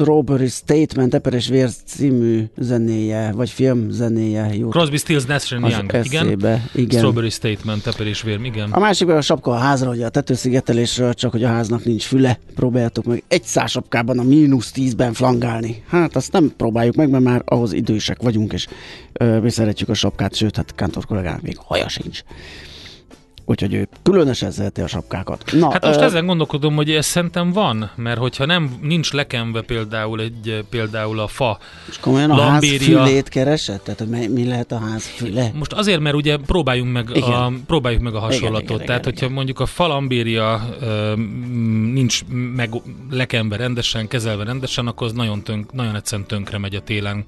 Speaker 2: Strawberry Statement, Eper és Vér című zenéje, vagy film zenéje jut
Speaker 1: Crosby, Stills, Nash Young, igen.
Speaker 2: eszébe. Igen.
Speaker 1: Strawberry Statement, Tepper és Vér, igen.
Speaker 2: A másik a sapka a házra, hogy a tetőszigetelésről, csak hogy a háznak nincs füle, próbáljátok meg egy száz sapkában a mínusz tízben flangálni. Hát azt nem próbáljuk meg, mert már ahhoz idősek vagyunk, és ö, mi szeretjük a sapkát, sőt, hát Kántor kollégának még haja sincs. Úgyhogy ő különösen szereti a sapkákat. Na,
Speaker 1: Hát most
Speaker 2: ö,
Speaker 1: ezen gondolkodom, hogy ez szerintem van, mert hogyha nem nincs lekenve például egy például a fa,
Speaker 2: és komolyan a ház
Speaker 1: Lambéria-
Speaker 2: fülét keresett? Tehát, mi, mi lehet a ház füle?
Speaker 1: most azért, mert ugye próbáljunk meg,
Speaker 2: Igen.
Speaker 1: a, próbáljuk meg a hasonlatot.
Speaker 2: Igen, igen,
Speaker 1: Tehát,
Speaker 2: igen,
Speaker 1: hogyha
Speaker 2: igen.
Speaker 1: mondjuk a falambéria ö, nincs meg lekenve rendesen, kezelve rendesen, akkor az nagyon, tönk, nagyon egyszerűen tönkre megy a télen,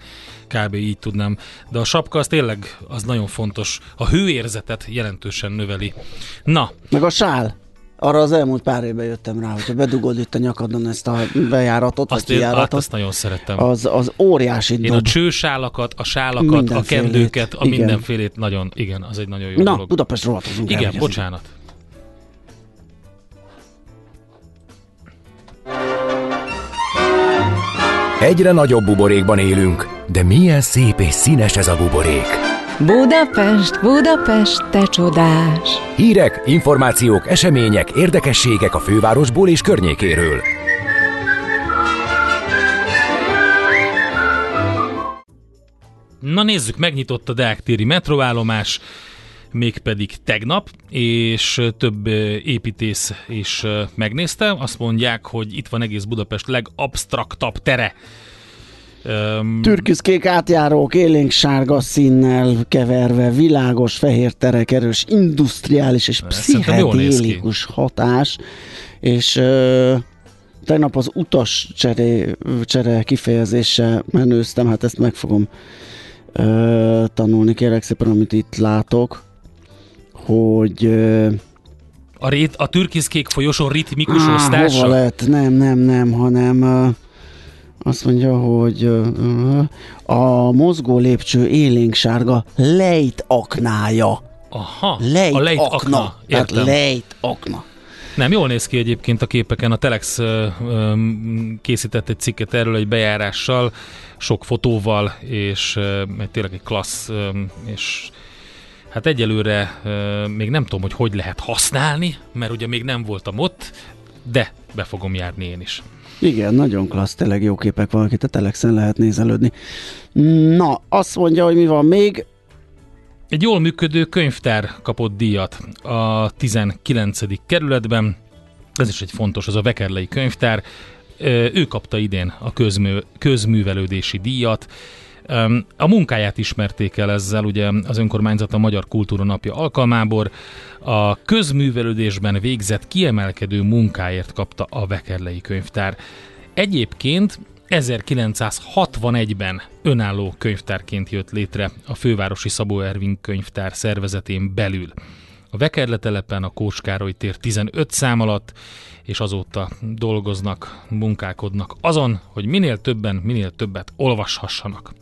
Speaker 1: kb. így tudnám. De a sapka az tényleg az nagyon fontos. A hőérzetet jelentősen növeli. Na,
Speaker 2: Meg a sál. Arra az elmúlt pár évben jöttem rá, hogyha bedugod itt a nyakadon ezt a bejáratot,
Speaker 1: Azt,
Speaker 2: vagy
Speaker 1: én, hát azt nagyon szerettem.
Speaker 2: az, az óriási
Speaker 1: Én a
Speaker 2: dob.
Speaker 1: csősálakat, a sálakat, a kendőket, a
Speaker 2: igen.
Speaker 1: mindenfélét nagyon, igen, az egy nagyon jó
Speaker 2: Na,
Speaker 1: dolog.
Speaker 2: Budapest rovatozunk el,
Speaker 1: Igen,
Speaker 2: ez-
Speaker 1: bocsánat.
Speaker 4: Egyre nagyobb buborékban élünk, de milyen szép és színes ez a buborék.
Speaker 6: Budapest, Budapest, te csodás!
Speaker 4: Hírek, információk, események, érdekességek a fővárosból és környékéről.
Speaker 1: Na nézzük, megnyitott a Deák téri metroállomás, mégpedig tegnap, és több építész is megnézte. Azt mondják, hogy itt van egész Budapest legabsztraktabb tere. Öm,
Speaker 2: Türkiszkék átjárók élénk sárga színnel keverve, világos fehér terek, erős industriális és pszichedélikus hatás, és ö, tegnap az utas cseré, csere kifejezéssel menőztem, hát ezt meg fogom ö, tanulni, kérlek szépen, amit itt látok, hogy ö,
Speaker 1: a, rét, a türkiszkék folyosó ritmikus
Speaker 2: Á,
Speaker 1: osztása?
Speaker 2: Hova lett? Nem, nem, nem, hanem ö, azt mondja, hogy a mozgó lépcső élénk sárga lejt aknája.
Speaker 1: Aha,
Speaker 2: Lejt
Speaker 1: a lejt
Speaker 2: akna.
Speaker 1: akna.
Speaker 2: Tehát
Speaker 1: Értem.
Speaker 2: lejt akna.
Speaker 1: Nem, jól néz ki egyébként a képeken. A Telex ö, ö, készített egy cikket erről egy bejárással, sok fotóval, és ö, tényleg egy klassz, ö, és hát egyelőre ö, még nem tudom, hogy hogy lehet használni, mert ugye még nem voltam ott, de be fogom járni én is.
Speaker 2: Igen, nagyon klassz, tényleg jó képek vannak itt a Telexen lehet nézelődni. Na, azt mondja, hogy mi van még.
Speaker 1: Egy jól működő könyvtár kapott díjat a 19. kerületben. Ez is egy fontos, az a Vekerlei könyvtár. Ő kapta idén a közmű, közművelődési díjat. A munkáját ismerték el ezzel, ugye az önkormányzat a Magyar Kultúra Napja alkalmából. A közművelődésben végzett kiemelkedő munkáért kapta a Vekerlei könyvtár. Egyébként 1961-ben önálló könyvtárként jött létre a fővárosi Szabó Ervin könyvtár szervezetén belül. A Vekerle telepen a Kóskároly tér 15 szám alatt, és azóta dolgoznak, munkálkodnak azon, hogy minél többen, minél többet olvashassanak.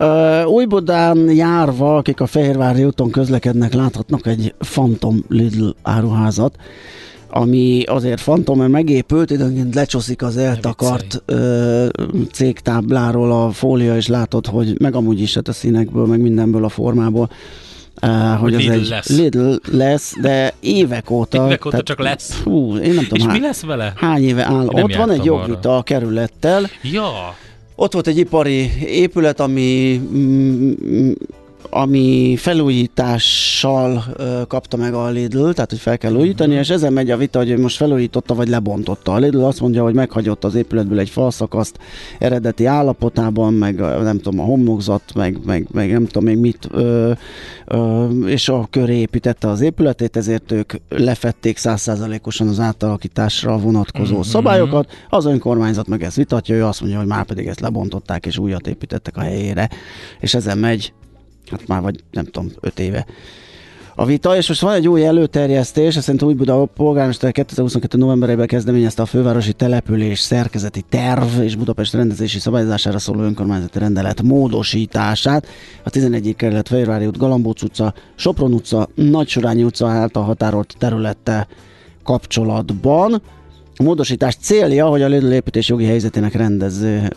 Speaker 2: Uh, Újbodán járva, akik a Fehérvári úton közlekednek, láthatnak egy Phantom Lidl áruházat, ami azért fantom, mert megépült, időnként lecsoszik az eltakart ö, cégtábláról a fólia, és látod, hogy meg amúgy is hát a színekből, meg mindenből a formából, ö, hogy,
Speaker 1: Hogy
Speaker 2: ez
Speaker 1: Lidl
Speaker 2: egy
Speaker 1: lesz.
Speaker 2: Lidl lesz, de évek óta.
Speaker 1: Évek óta csak lesz.
Speaker 2: Hú, én nem tudom,
Speaker 1: És mi
Speaker 2: hány,
Speaker 1: lesz vele?
Speaker 2: hány éve áll.
Speaker 1: nem
Speaker 2: Ott van egy jogvita a kerülettel,
Speaker 1: Ja,
Speaker 2: ott volt egy ipari épület, ami ami felújítással ö, kapta meg a Lidl, tehát hogy fel kell újítani, és ezen megy a vita, hogy most felújította vagy lebontotta. A Lidl azt mondja, hogy meghagyott az épületből egy falszakaszt eredeti állapotában, meg nem tudom, a homlokzat, meg, meg, meg nem tudom még mit, ö, ö, és a köré építette az épületét, ezért ők lefették százszázalékosan az átalakításra vonatkozó
Speaker 1: Mhm.
Speaker 2: szabályokat. Az önkormányzat meg ezt vitatja, ő azt mondja, hogy már pedig ezt lebontották, és újat építettek a helyére, és ezen megy hát már vagy nem tudom, öt éve a vita, és most van egy új előterjesztés, ezt szerint Újbuda polgármester 2022. novemberében kezdeményezte a fővárosi település szerkezeti terv és Budapest rendezési szabályozására szóló önkormányzati rendelet módosítását. A 11. kerület Fehérvári út, Galambóc utca, Sopron utca, Nagysorányi utca által határolt területtel kapcsolatban. A módosítás célja, hogy a Lidl építés jogi helyzetének rendező,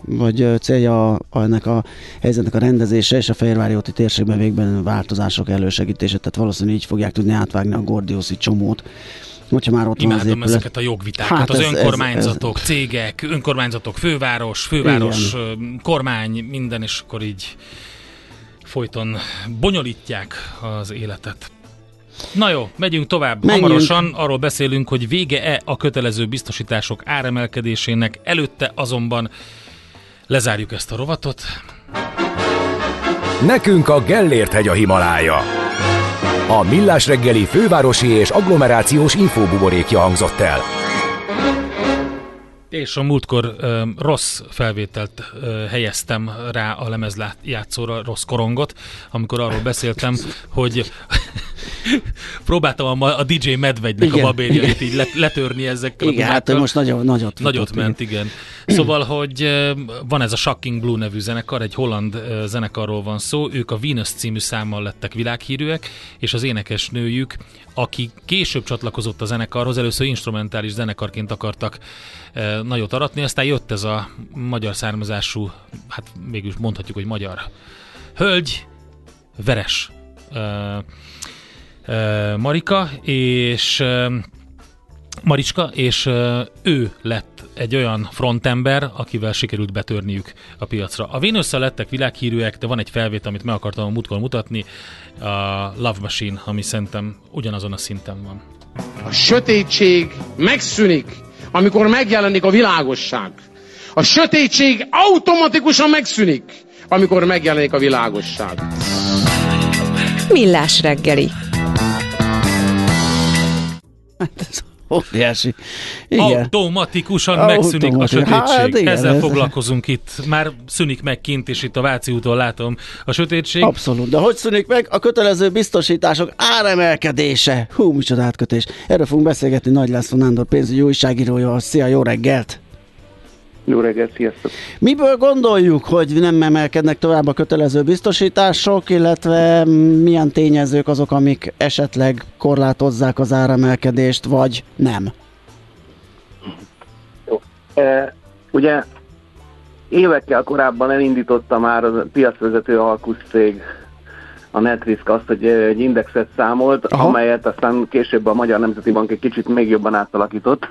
Speaker 2: vagy célja ennek a helyzetnek a rendezése és a Fehérvári úti térségben végben változások elősegítése, tehát valószínűleg így fogják tudni átvágni a Gordiuszi csomót. Hogyha már ott van az
Speaker 1: imádom
Speaker 2: épület.
Speaker 1: ezeket a jogvitákat.
Speaker 2: Hát
Speaker 1: az
Speaker 2: ez- ez-
Speaker 1: önkormányzatok, cégek, önkormányzatok, főváros, főváros, ö, kormány, minden, és akkor így folyton bonyolítják az életet. Na jó, megyünk tovább.
Speaker 2: Menjünk.
Speaker 1: Hamarosan arról beszélünk, hogy vége-e a kötelező biztosítások áremelkedésének, előtte azonban lezárjuk ezt a rovatot.
Speaker 4: Nekünk a Gellért hegy a Himalája. A Millás reggeli fővárosi és agglomerációs infóbuborékja hangzott el.
Speaker 1: És a múltkor ö, rossz felvételt ö, helyeztem rá a lemezjátszóra, rossz korongot, amikor arról beszéltem, hogy Próbáltam a, a DJ Medvegynek igen, a babérjait így letörni ezekkel
Speaker 2: igen, a hát most nagyon, nagyot
Speaker 1: Nagyot ment, igen. Szóval, hogy van ez a Shocking Blue nevű zenekar, egy holland zenekarról van szó, ők a Venus című számmal lettek világhírűek, és az énekes nőjük, aki később csatlakozott a zenekarhoz, először instrumentális zenekarként akartak nagyot aratni, aztán jött ez a magyar származású, hát mégis mondhatjuk, hogy magyar. Hölgy, Veres Marika, és Maricska, és ő lett egy olyan frontember, akivel sikerült betörniük a piacra. A venus lettek világhírűek, de van egy felvét, amit meg akartam a múltkor mutatni, a Love Machine, ami szerintem ugyanazon a szinten van.
Speaker 7: A sötétség megszűnik, amikor megjelenik a világosság. A sötétség automatikusan megszűnik, amikor megjelenik a világosság.
Speaker 6: Millás reggeli.
Speaker 2: Hát óriási. Igen.
Speaker 1: Automatikusan megszűnik a sötétség. Hát, igen, Ezzel ez... foglalkozunk itt. Már szűnik meg kint, és itt a Váci úton látom a sötétség.
Speaker 2: Abszolút. De hogy szűnik meg? A kötelező biztosítások áremelkedése. Hú, micsoda átkötés. Erről fogunk beszélgetni Nagy László Nándor pénzügyi újságírója. Szia, jó reggelt!
Speaker 8: Jó reggelt, sziasztok!
Speaker 2: Miből gondoljuk, hogy nem emelkednek tovább a kötelező biztosítások, illetve milyen tényezők azok, amik esetleg korlátozzák az áremelkedést, vagy nem?
Speaker 8: Jó. E, ugye évekkel korábban elindította már a piacvezető alkuszcég a Netrisk azt, hogy egy indexet számolt, Aha. amelyet aztán később a Magyar Nemzeti Bank egy kicsit még jobban átalakított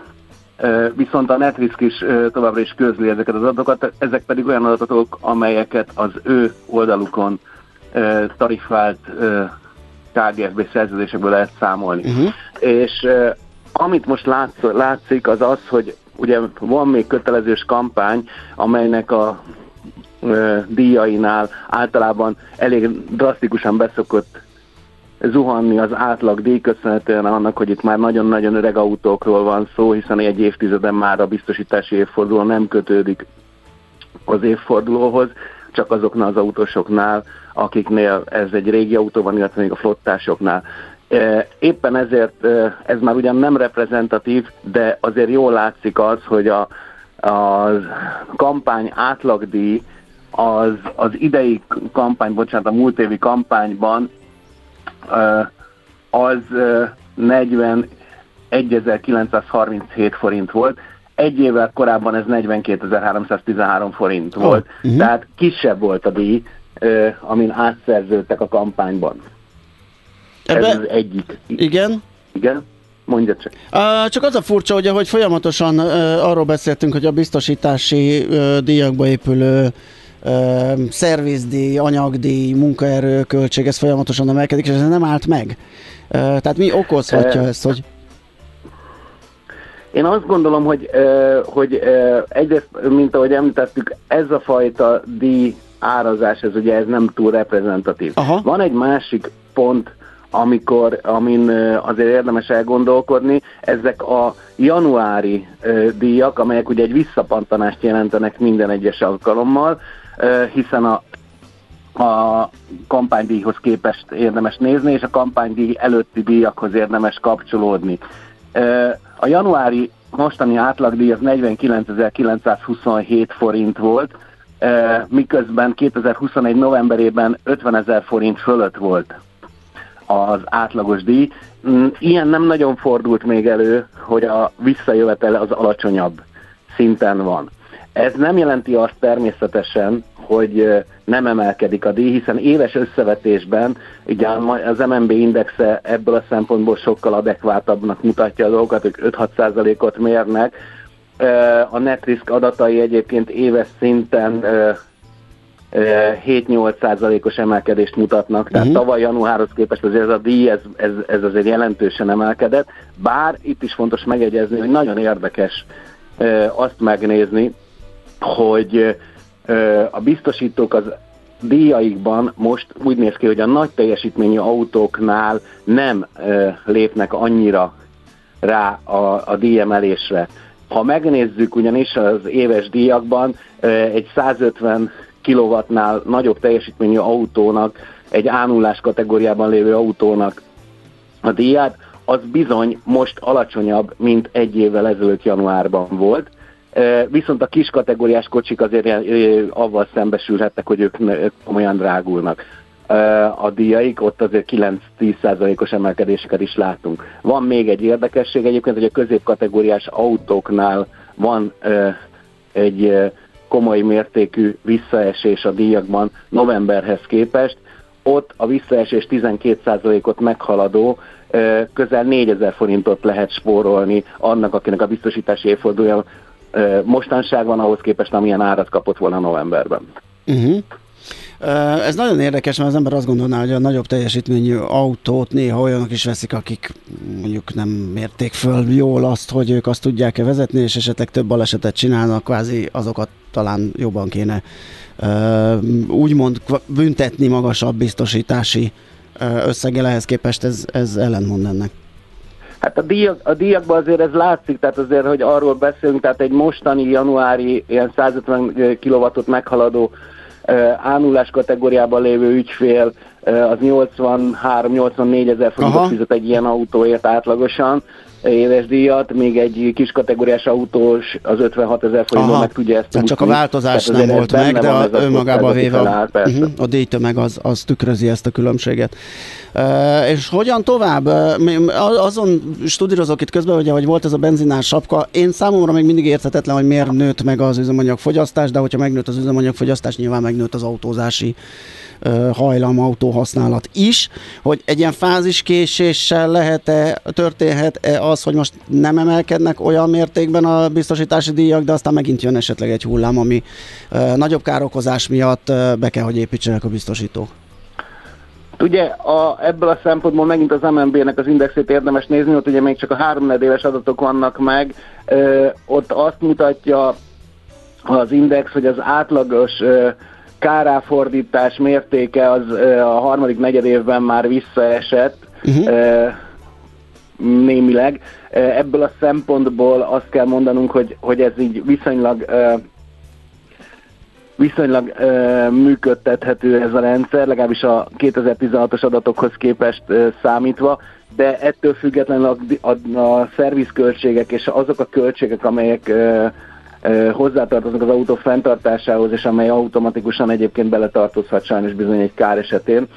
Speaker 8: Viszont a Netrisk is továbbra is közli ezeket az adatokat, ezek pedig olyan adatok, amelyeket az ő oldalukon tarifált KGFB szerződésekből lehet számolni. Uh-huh. És amit most látsz, látszik, az az, hogy ugye van még kötelezős kampány, amelynek a díjainál általában elég drasztikusan beszokott zuhanni az átlag díj köszönhetően annak, hogy itt már nagyon-nagyon öreg autókról van szó, hiszen egy évtizeden már a biztosítási évforduló nem kötődik az évfordulóhoz, csak azoknál az autósoknál, akiknél ez egy régi autó van, illetve még a flottásoknál. E, éppen ezért e, ez már ugyan nem reprezentatív, de azért jól látszik az, hogy a, a kampány átlagdíj az, az idei kampány, bocsánat, a múlt évi kampányban az 41.937 forint volt. Egy évvel korábban ez 42.313 forint volt. Oh, uh-huh. Tehát kisebb volt a díj, amin átszerződtek a kampányban. Ebbe... Ez az egyik.
Speaker 2: Igen?
Speaker 8: Igen? Mondja csak.
Speaker 2: Uh, csak az a furcsa, ugye, hogy folyamatosan uh, arról beszéltünk, hogy a biztosítási uh, díjakba épülő szervizdíj, anyagdíj, munkaerőköltség, ez folyamatosan emelkedik, és ez nem állt meg. Tehát mi okozhatja ezt, hogy
Speaker 8: én azt gondolom, hogy, hogy egyrészt, mint ahogy említettük, ez a fajta díj árazás, ez ugye ez nem túl reprezentatív. Aha. Van egy másik pont, amikor, amin azért érdemes elgondolkodni, ezek a januári díjak, amelyek ugye egy visszapantanást jelentenek minden egyes alkalommal, hiszen a a kampánydíjhoz képest érdemes nézni, és a kampánydíj előtti díjakhoz érdemes kapcsolódni. A januári mostani átlagdíj az 49.927 forint volt, miközben 2021 novemberében 50 ezer forint fölött volt az átlagos díj. Mm, ilyen nem nagyon fordult még elő, hogy a visszajövetele az alacsonyabb szinten van. Ez nem jelenti azt természetesen, hogy nem emelkedik a díj, hiszen éves összevetésben ugye az MNB indexe ebből a szempontból sokkal adekvátabbnak mutatja a dolgokat, hogy 5-6%-ot mérnek. A netrisk adatai egyébként éves szinten 7-8%-os emelkedést mutatnak, tehát uh-huh. tavaly januárhoz képest azért ez a díj, ez, ez, ez azért jelentősen emelkedett, bár itt is fontos megegyezni, hogy nagyon érdekes azt megnézni, hogy a biztosítók az díjaikban most úgy néz ki, hogy a nagy teljesítményű autóknál nem lépnek annyira rá a, a díjemelésre. Ha megnézzük ugyanis az éves díjakban, egy 150 kW-nál nagyobb teljesítményű autónak, egy ánullás kategóriában lévő autónak a díját, az bizony most alacsonyabb, mint egy évvel ezelőtt januárban volt. Viszont a kis kategóriás kocsik azért avval szembesülhettek, hogy ők komolyan drágulnak a díjaik, ott azért 9-10%-os emelkedéseket is látunk. Van még egy érdekesség egyébként, hogy a középkategóriás autóknál van egy komoly mértékű visszaesés a díjakban novemberhez képest, ott a visszaesés 12%-ot meghaladó közel 4000 forintot lehet spórolni annak, akinek a biztosítási évfordulója mostanság van ahhoz képest, amilyen árat kapott volna novemberben. Uh-huh.
Speaker 2: Ez nagyon érdekes, mert az ember azt gondolná, hogy a nagyobb teljesítményű autót néha olyanok is veszik, akik mondjuk nem mérték föl jól azt, hogy ők azt tudják-e vezetni, és esetleg több balesetet csinálnak, kvázi azokat talán jobban kéne úgymond büntetni magasabb biztosítási összeggel ehhez képest ez, ez ellentmond ennek.
Speaker 8: Hát a, díjak, a díjakban azért ez látszik, tehát azért, hogy arról beszélünk, tehát egy mostani januári ilyen 150 kW meghaladó ánulás kategóriában lévő ügyfél az 83-84 ezer forintot fizet egy ilyen autóért átlagosan, éves díjat, még egy kis kategóriás autós az 56 ezer forintból meg tudja ezt
Speaker 2: Tehát csak a változás nem volt meg, de a, önmagában véve a, uh-huh, a díjtömeg az, az tükrözi ezt a különbséget. És hogyan tovább? Azon studírozok itt közben, ugye, hogy volt ez a benzinás sapka. Én számomra még mindig érthetetlen, hogy miért nőtt meg az üzemanyagfogyasztás, de hogyha megnőtt az üzemanyagfogyasztás, nyilván megnőtt az autózási hajlam autóhasználat is, hogy egy ilyen fáziskéséssel lehet-e, történhet-e az, hogy most nem emelkednek olyan mértékben a biztosítási díjak, de aztán megint jön esetleg egy hullám, ami nagyobb károkozás miatt be kell, hogy építsenek a biztosítók.
Speaker 8: Ugye a, ebből a szempontból megint az MNB-nek az indexét érdemes nézni, ott ugye még csak a három éves adatok vannak meg, ö, ott azt mutatja az index, hogy az átlagos ö, káráfordítás mértéke az a harmadik negyed évben már visszaesett uh-huh. némileg. Ebből a szempontból azt kell mondanunk, hogy, hogy ez így viszonylag viszonylag uh, működtethető ez a rendszer, legalábbis a 2016-os adatokhoz képest uh, számítva, de ettől függetlenül a, a, a szervizköltségek és azok a költségek, amelyek uh, hozzátartoznak az autó fenntartásához, és amely automatikusan egyébként beletartozhat sajnos bizony egy kár esetén.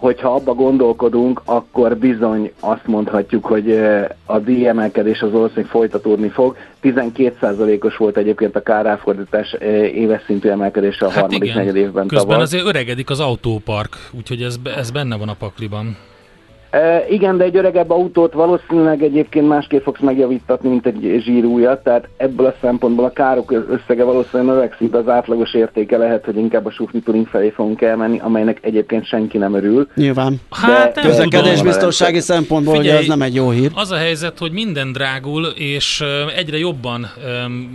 Speaker 8: Hogyha abba gondolkodunk, akkor bizony azt mondhatjuk, hogy a díjemelkedés az valószínűleg folytatódni fog. 12%-os volt egyébként a káráfordítás éves szintű emelkedése a hát harmadik igen. negyed évben
Speaker 1: Közben tavaly. azért öregedik az autópark, úgyhogy ez, ez benne van a pakliban.
Speaker 8: E, igen, de egy öregebb autót valószínűleg egyébként másképp fogsz megjavítatni, mint egy zsírújat, tehát ebből a szempontból a károk összege valószínűleg növekszik, de az átlagos értéke lehet, hogy inkább a sufni turing felé fogunk elmenni, amelynek egyébként senki nem örül.
Speaker 2: Nyilván. Hát, közlekedésbiztonsági szempontból Figyelj, ugye ez nem egy jó hír.
Speaker 1: Az a helyzet, hogy minden drágul, és egyre jobban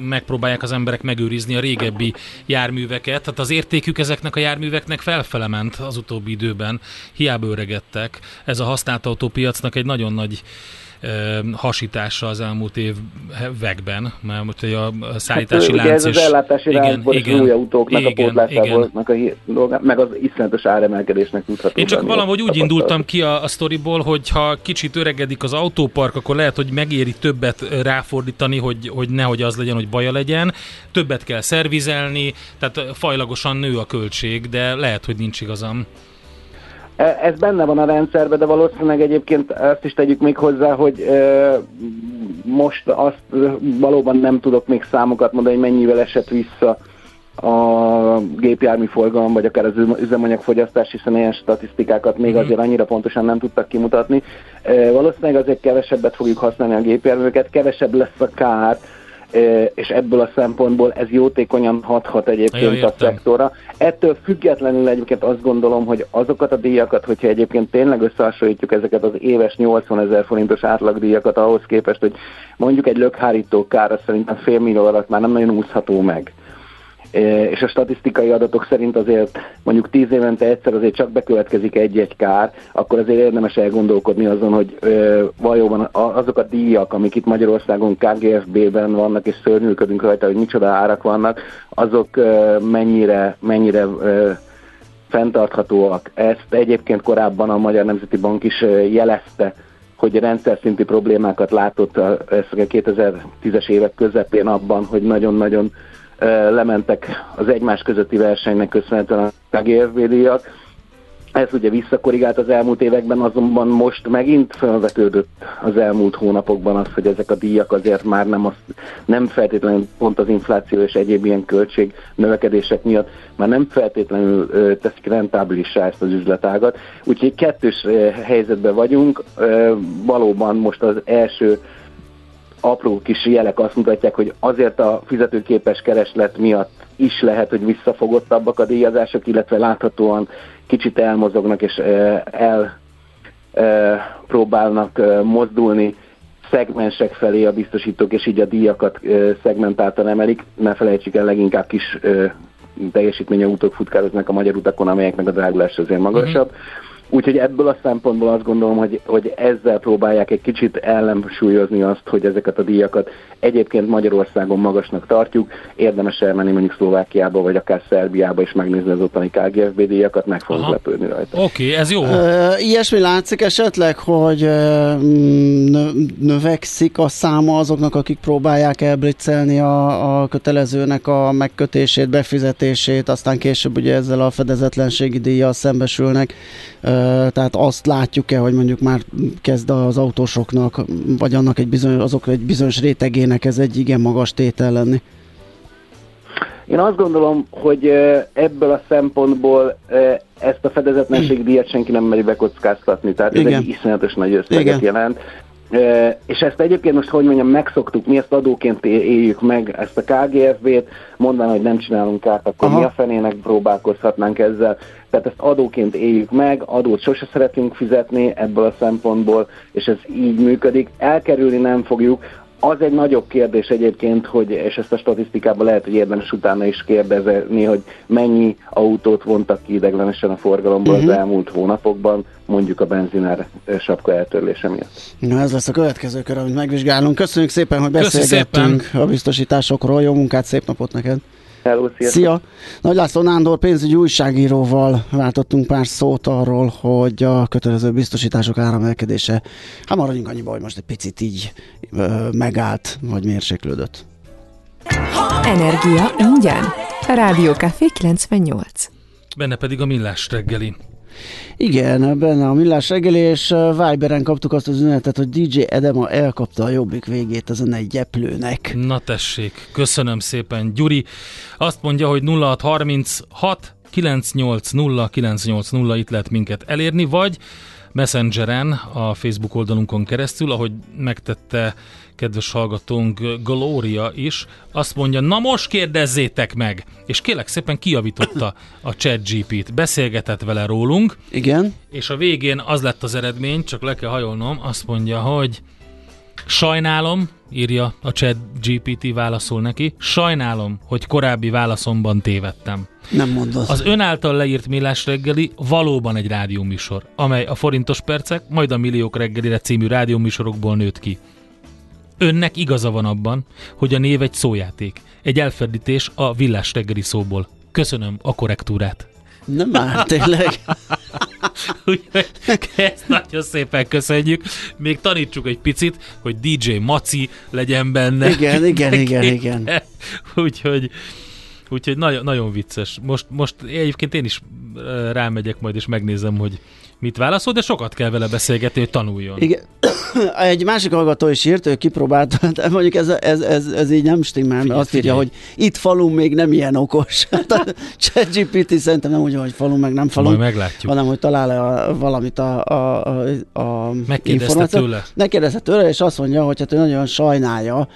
Speaker 1: megpróbálják az emberek megőrizni a régebbi járműveket, tehát az értékük ezeknek a járműveknek felfele ment az utóbbi időben, hiába öregedtek. Ez a használt autópiacnak egy nagyon nagy hasítása az elmúlt években, mert most a szállítási hát, lánc
Speaker 8: is... Ez az ellátási igen, igen, új autóknak igen, a igen. A, meg az iszonyatos áremelkedésnek tudható.
Speaker 1: Én csak valahogy úgy indultam ki a, a sztoriból, hogy ha kicsit öregedik az autópark, akkor lehet, hogy megéri többet ráfordítani, hogy, hogy nehogy az legyen, hogy baja legyen. Többet kell szervizelni, tehát fajlagosan nő a költség, de lehet, hogy nincs igazam.
Speaker 8: E, ez benne van a rendszerben, de valószínűleg egyébként ezt is tegyük még hozzá, hogy e, most azt valóban nem tudok még számokat mondani, hogy mennyivel esett vissza a gépjármű forgalom, vagy akár az üzemanyagfogyasztás, hiszen ilyen statisztikákat még mhm. azért annyira pontosan nem tudtak kimutatni. E, valószínűleg azért kevesebbet fogjuk használni a gépjárműket, kevesebb lesz a kár, és ebből a szempontból ez jótékonyan hathat egyébként ja, a szektorra. Ettől függetlenül egyébként azt gondolom, hogy azokat a díjakat, hogyha egyébként tényleg összehasonlítjuk ezeket az éves 80 ezer forintos átlagdíjakat ahhoz képest, hogy mondjuk egy lökhárító kára szerintem fél millió alatt már nem nagyon úszható meg és a statisztikai adatok szerint azért mondjuk tíz évente egyszer azért csak bekövetkezik egy-egy kár, akkor azért érdemes elgondolkodni azon, hogy valóban azok a díjak, amik itt Magyarországon KGFB-ben vannak, és szörnyűködünk rajta, hogy micsoda árak vannak, azok mennyire, mennyire fenntarthatóak. Ezt egyébként korábban a Magyar Nemzeti Bank is jelezte, hogy rendszer szintű problémákat látott a 2010-es évek közepén abban, hogy nagyon-nagyon lementek az egymás közötti versenynek köszönhetően a GFB díjak ez ugye visszakorrigált az elmúlt években, azonban most megint felvetődött az elmúlt hónapokban az, hogy ezek a díjak azért már nem, az, nem feltétlenül pont az infláció és egyéb ilyen költség növekedések miatt már nem feltétlenül teszik rentábilissá ezt az üzletágat. Úgyhogy kettős helyzetben vagyunk. Valóban most az első apró kis jelek azt mutatják, hogy azért a fizetőképes kereslet miatt is lehet, hogy visszafogottabbak a díjazások, illetve láthatóan kicsit elmozognak és el próbálnak mozdulni szegmensek felé a biztosítók, és így a díjakat szegmentáltan emelik. Ne felejtsük el, leginkább kis teljesítményautók futkároznak a magyar utakon, amelyeknek a drágulás azért magasabb. Uh-huh. Úgyhogy ebből a szempontból azt gondolom, hogy, hogy ezzel próbálják egy kicsit ellensúlyozni azt, hogy ezeket a díjakat egyébként Magyarországon magasnak tartjuk, érdemes elmenni mondjuk Szlovákiába, vagy akár Szerbiába és megnézni az ottani KGFB díjakat, meg fogunk lepődni rajta.
Speaker 1: Oké, okay, ez jó.
Speaker 2: Uh, ilyesmi látszik esetleg, hogy növekszik a száma azoknak, akik próbálják elblitzelni a, a kötelezőnek a megkötését, befizetését, aztán később ugye ezzel a fedezetlenségi díjjal szembesülnek. Uh, tehát azt látjuk-e, hogy mondjuk már kezd az autósoknak, vagy annak egy bizony, azok egy bizonyos rétegének ez egy igen magas tétel lenni?
Speaker 8: Én azt gondolom, hogy ebből a szempontból ezt a fedezetlenség díjat senki nem meri bekockáztatni, tehát Igen. ez egy iszonyatos nagy összeget jelent. És ezt egyébként most, hogy mondjam, megszoktuk, mi ezt adóként éljük meg, ezt a KGFB-t, mondaná, hogy nem csinálunk át, akkor Aha. mi a fenének próbálkozhatnánk ezzel. Tehát ezt adóként éljük meg, adót sose szeretünk fizetni ebből a szempontból, és ez így működik. Elkerülni nem fogjuk. Az egy nagyobb kérdés egyébként, hogy, és ezt a statisztikában lehet, hogy érdemes utána is kérdezni, hogy mennyi autót vontak ki ideglenesen a forgalomból uh-huh. az mhm. elmúlt hónapokban, mondjuk a benzinár sapka eltörlése miatt.
Speaker 2: Na ez lesz a következő kör, amit megvizsgálunk. Köszönjük szépen, hogy beszélgettünk szépen. a biztosításokról. Jó munkát, szép napot neked!
Speaker 8: Hello,
Speaker 2: Szia! Nagy László Nándor pénzügyi újságíróval váltottunk pár szót arról, hogy a kötelező biztosítások áramelkedése, hát maradjunk annyiba, hogy most egy picit így ö, megállt, vagy mérséklődött.
Speaker 6: Energia ingyen. Rádió Café 98.
Speaker 1: Benne pedig a millás reggeli.
Speaker 2: Igen, benne a millás reggeli, és Viberen kaptuk azt az üzenetet, hogy DJ Edema elkapta a jobbik végét az egy gyeplőnek.
Speaker 1: Na tessék, köszönöm szépen, Gyuri. Azt mondja, hogy 0636 980 980 itt lehet minket elérni, vagy Messengeren, a Facebook oldalunkon keresztül, ahogy megtette kedves hallgatónk Gloria is, azt mondja, na most kérdezzétek meg! És kélek szépen kiavította a chat GP-t, beszélgetett vele rólunk.
Speaker 2: Igen.
Speaker 1: És a végén az lett az eredmény, csak le kell hajolnom, azt mondja, hogy sajnálom, írja a chat GPT, válaszol neki, sajnálom, hogy korábbi válaszomban tévedtem.
Speaker 2: Nem mondod.
Speaker 1: Az ön által leírt Millás reggeli valóban egy rádióműsor, amely a forintos percek, majd a milliók reggelire című rádióműsorokból nőtt ki. Önnek igaza van abban, hogy a név egy szójáték, egy elferdítés a villás reggeli szóból. Köszönöm a korrektúrát.
Speaker 2: Nem már, tényleg.
Speaker 1: ezt nagyon szépen köszönjük. Még tanítsuk egy picit, hogy DJ Maci legyen benne.
Speaker 2: Igen, igen, igen, igen.
Speaker 1: Úgyhogy Úgyhogy nagyon, nagyon vicces. Most, most egyébként én is rámegyek majd, és megnézem, hogy mit válaszol, de sokat kell vele beszélgetni, hogy tanuljon.
Speaker 2: Igen. Egy másik hallgató is írt, ő kipróbálta, de mondjuk ez, ez, ez, ez így nem stimmel, mert azt írja, hogy itt falun még nem ilyen okos. Hát ChatGPT szerintem nem úgy, hogy falun meg nem falun.
Speaker 1: Majd meglátjuk.
Speaker 2: Hanem, hogy talál-e a, valamit a, a, a, a
Speaker 1: Megkérdezte tőle.
Speaker 2: Megkérdezte tőle, és azt mondja, hogy hát ő nagyon sajnálja,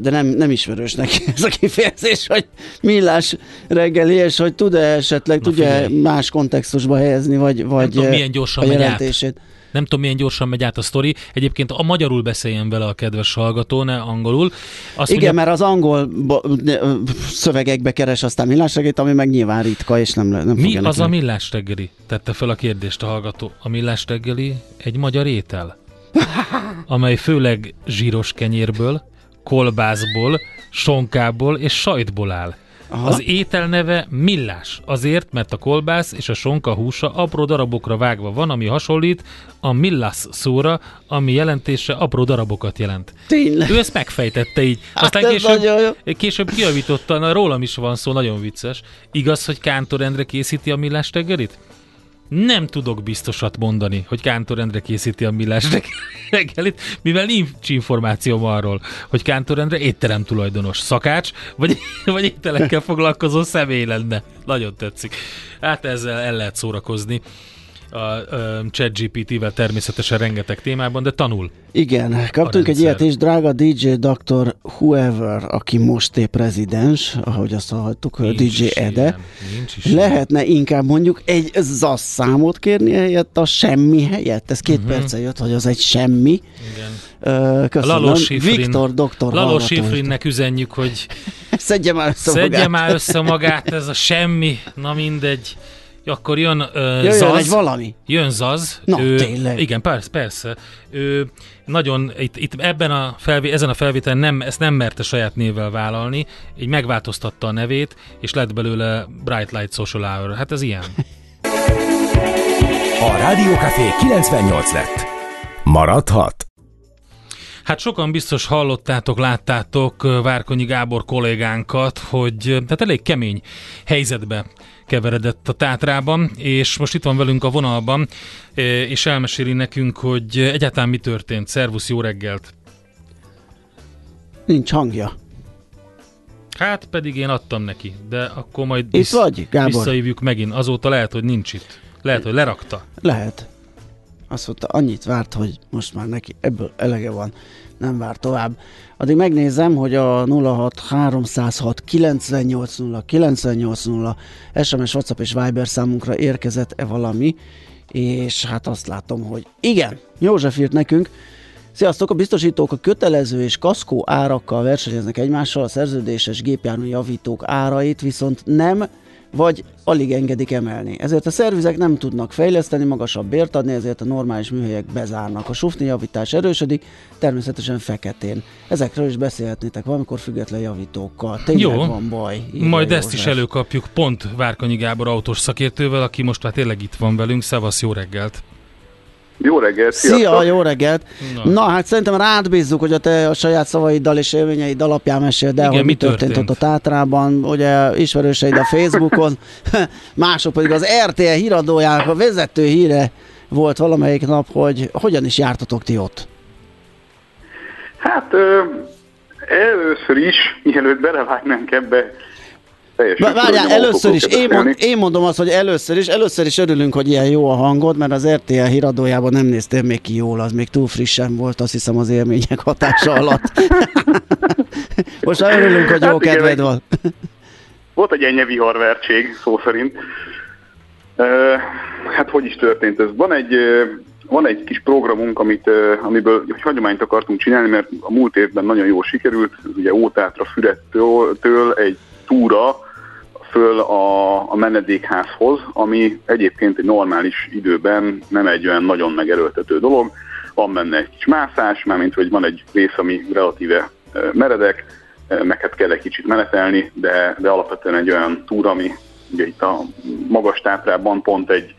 Speaker 2: de nem, nem ismerős neki ez a kifejezés, hogy millás reggeli, és hogy tud-e esetleg, tudja más kontextusba helyezni, vagy, vagy
Speaker 1: milyen gyorsan a. Megy át. Nem tudom, milyen gyorsan megy át a sztori. Egyébként a magyarul beszéljen vele a kedves hallgató, ne angolul.
Speaker 2: Azt Igen, mondja, mert az angol szövegekbe keres aztán millásreggelit, ami meg nyilván ritka, és nem, nem
Speaker 1: Mi az a millás reggeli? Tette fel a kérdést a hallgató. A millás reggeli egy magyar étel, amely főleg zsíros kenyérből, kolbászból, sonkából és sajtból áll. Aha. Az étel neve millás. Azért, mert a kolbász és a sonka húsa apró darabokra vágva van, ami hasonlít a millás szóra, ami jelentése apró darabokat jelent.
Speaker 2: Tényleg?
Speaker 1: Ő ezt megfejtette így. Hát Aztán később, később kiavította, na rólam is van szó, nagyon vicces. Igaz, hogy Kántor Endre készíti a millás reggelit? Nem tudok biztosat mondani, hogy Kántor Endre készíti a millás reggelit, mivel nincs információm arról, hogy Kántor Endre étterem tulajdonos szakács, vagy, vagy ételekkel foglalkozó személy lenne. Nagyon tetszik. Hát ezzel el lehet szórakozni a, a ChatGPT-vel természetesen rengeteg témában, de tanul.
Speaker 2: Igen, kaptunk egy ilyet is, drága DJ Dr. Whoever, aki most épp rezidens, ahogy azt hallottuk, nincs DJ Ede. Ilyen, nincs Lehetne ilyen. inkább mondjuk egy ZASZ számot kérni helyett a semmi helyett? Ez két uh-huh. perce jött, hogy az egy semmi. Igen. köszönöm. Lalos Viktor doktor
Speaker 1: Lalos Sifrinnek üzenjük, hogy
Speaker 2: szedje már össze
Speaker 1: szedje magát. már össze magát, ez a semmi, na mindegy. Akkor jön uh,
Speaker 2: Jöjjön Zaz. egy valami.
Speaker 1: Jön Zaz.
Speaker 2: Na, ő, tényleg.
Speaker 1: Igen, persze, persze. Ő nagyon, itt, itt ebben a felvé, ezen a felvételen nem, ezt nem merte saját névvel vállalni, így megváltoztatta a nevét, és lett belőle Bright Light Social Hour. Hát ez ilyen.
Speaker 4: A Café 98 lett. Maradhat?
Speaker 1: Hát sokan biztos hallottátok, láttátok Várkonyi Gábor kollégánkat, hogy tehát elég kemény helyzetbe keveredett a Tátrában, és most itt van velünk a vonalban, és elmeséli nekünk, hogy egyáltalán mi történt. Szervusz, jó reggelt!
Speaker 2: Nincs hangja.
Speaker 1: Hát pedig én adtam neki, de akkor majd
Speaker 2: itt visz, vagy, Gábor?
Speaker 1: visszahívjuk megint. Azóta lehet, hogy nincs itt. Lehet, hogy lerakta.
Speaker 2: Lehet. Azt mondta, annyit várt, hogy most már neki ebből elege van nem vár tovább. Addig megnézem, hogy a 06 306 980 980 SMS, WhatsApp és Viber számunkra érkezett-e valami, és hát azt látom, hogy igen, József írt nekünk, Sziasztok! A biztosítók a kötelező és kaszkó árakkal versenyeznek egymással, a szerződéses gépjármű javítók árait viszont nem vagy alig engedik emelni. Ezért a szervizek nem tudnak fejleszteni, magasabb bért adni, ezért a normális műhelyek bezárnak. A sufni javítás erősödik, természetesen feketén. Ezekről is beszélhetnétek valamikor független javítókkal. Tényleg Jó, van baj.
Speaker 1: Majd József. ezt is előkapjuk pont Várkonyi Gábor autós szakértővel, aki most már tényleg itt van velünk. Szevasz, jó reggelt!
Speaker 9: Jó reggelt!
Speaker 2: Sziasztok. Szia, jó reggelt! Na. Na, hát szerintem rád bízzuk, hogy a te a saját szavaiddal és élményeid alapján meséld el, Igen, hogy mi történt, történt ott a Tátrában, ugye ismerőseid a Facebookon, mások pedig az RTL híradójának a vezető híre volt valamelyik nap, hogy hogyan is jártatok ti ott?
Speaker 9: Hát ö, először is, mielőtt belevágnánk ebbe,
Speaker 2: Várjál, először is, én, mond, én mondom azt, hogy először is, először is örülünk, hogy ilyen jó a hangod, mert az RTL híradójában nem néztél még ki jól, az még túl frissen volt, azt hiszem az élmények hatása alatt. Most már örülünk, hogy jó hát kedved van.
Speaker 9: Volt egy ennyi viharvertség, szó szerint. Uh, hát hogy is történt ez? Van egy, uh, van egy kis programunk, amit, uh, amiből egy hagyományt akartunk csinálni, mert a múlt évben nagyon jól sikerült, ugye Ótátra Fürettől egy túra föl a, a menedékházhoz, ami egyébként egy normális időben nem egy olyan nagyon megerőltető dolog. Van benne egy kis mászás, mármint hogy van egy rész, ami relatíve meredek, meg hát kell egy kicsit menetelni, de, de alapvetően egy olyan túra, ami ugye itt a magas tátrában pont egy,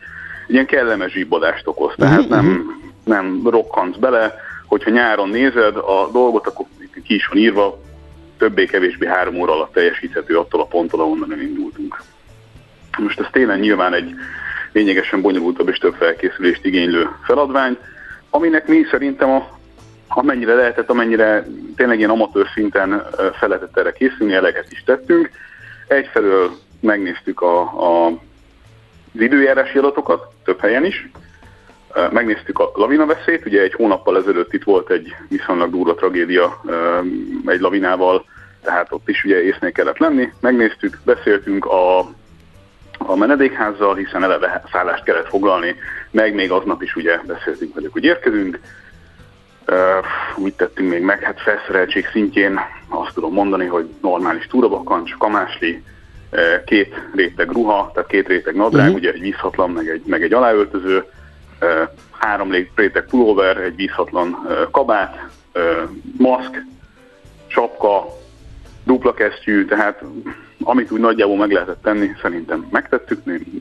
Speaker 9: egy ilyen kellemes zsibbadást okoz, tehát mhm, nem, mhm. nem rokkantsz bele, hogyha nyáron nézed a dolgot, akkor ki is van írva, többé-kevésbé három óra alatt teljesíthető attól a ponttól, ahonnan elindultunk. Most ez tényleg nyilván egy lényegesen bonyolultabb és több felkészülést igénylő feladvány, aminek mi szerintem a, amennyire lehetett, amennyire tényleg ilyen amatőr szinten fel erre készülni, eleget is tettünk. Egyfelől megnéztük a, a, az időjárási adatokat, több helyen is, Megnéztük a lavinaveszélyt, ugye egy hónappal ezelőtt itt volt egy viszonylag durva tragédia egy lavinával, tehát ott is ugye észnél kellett lenni. Megnéztük, beszéltünk a, a menedékházzal, hiszen eleve szállást kellett foglalni, meg még aznap is ugye beszéltünk velük, hogy érkezünk. Uh, úgy tettünk még meg, hát felszereltség szintjén azt tudom mondani, hogy normális túrabakancs, kamásli, két réteg ruha, tehát két réteg nadrág, uh-huh. ugye egy vízhatlan, meg egy, meg egy aláöltöző, három réteg pulóver, egy vízhatlan kabát, maszk, sapka, dupla kesztyű, tehát amit úgy nagyjából meg lehetett tenni, szerintem megtettük.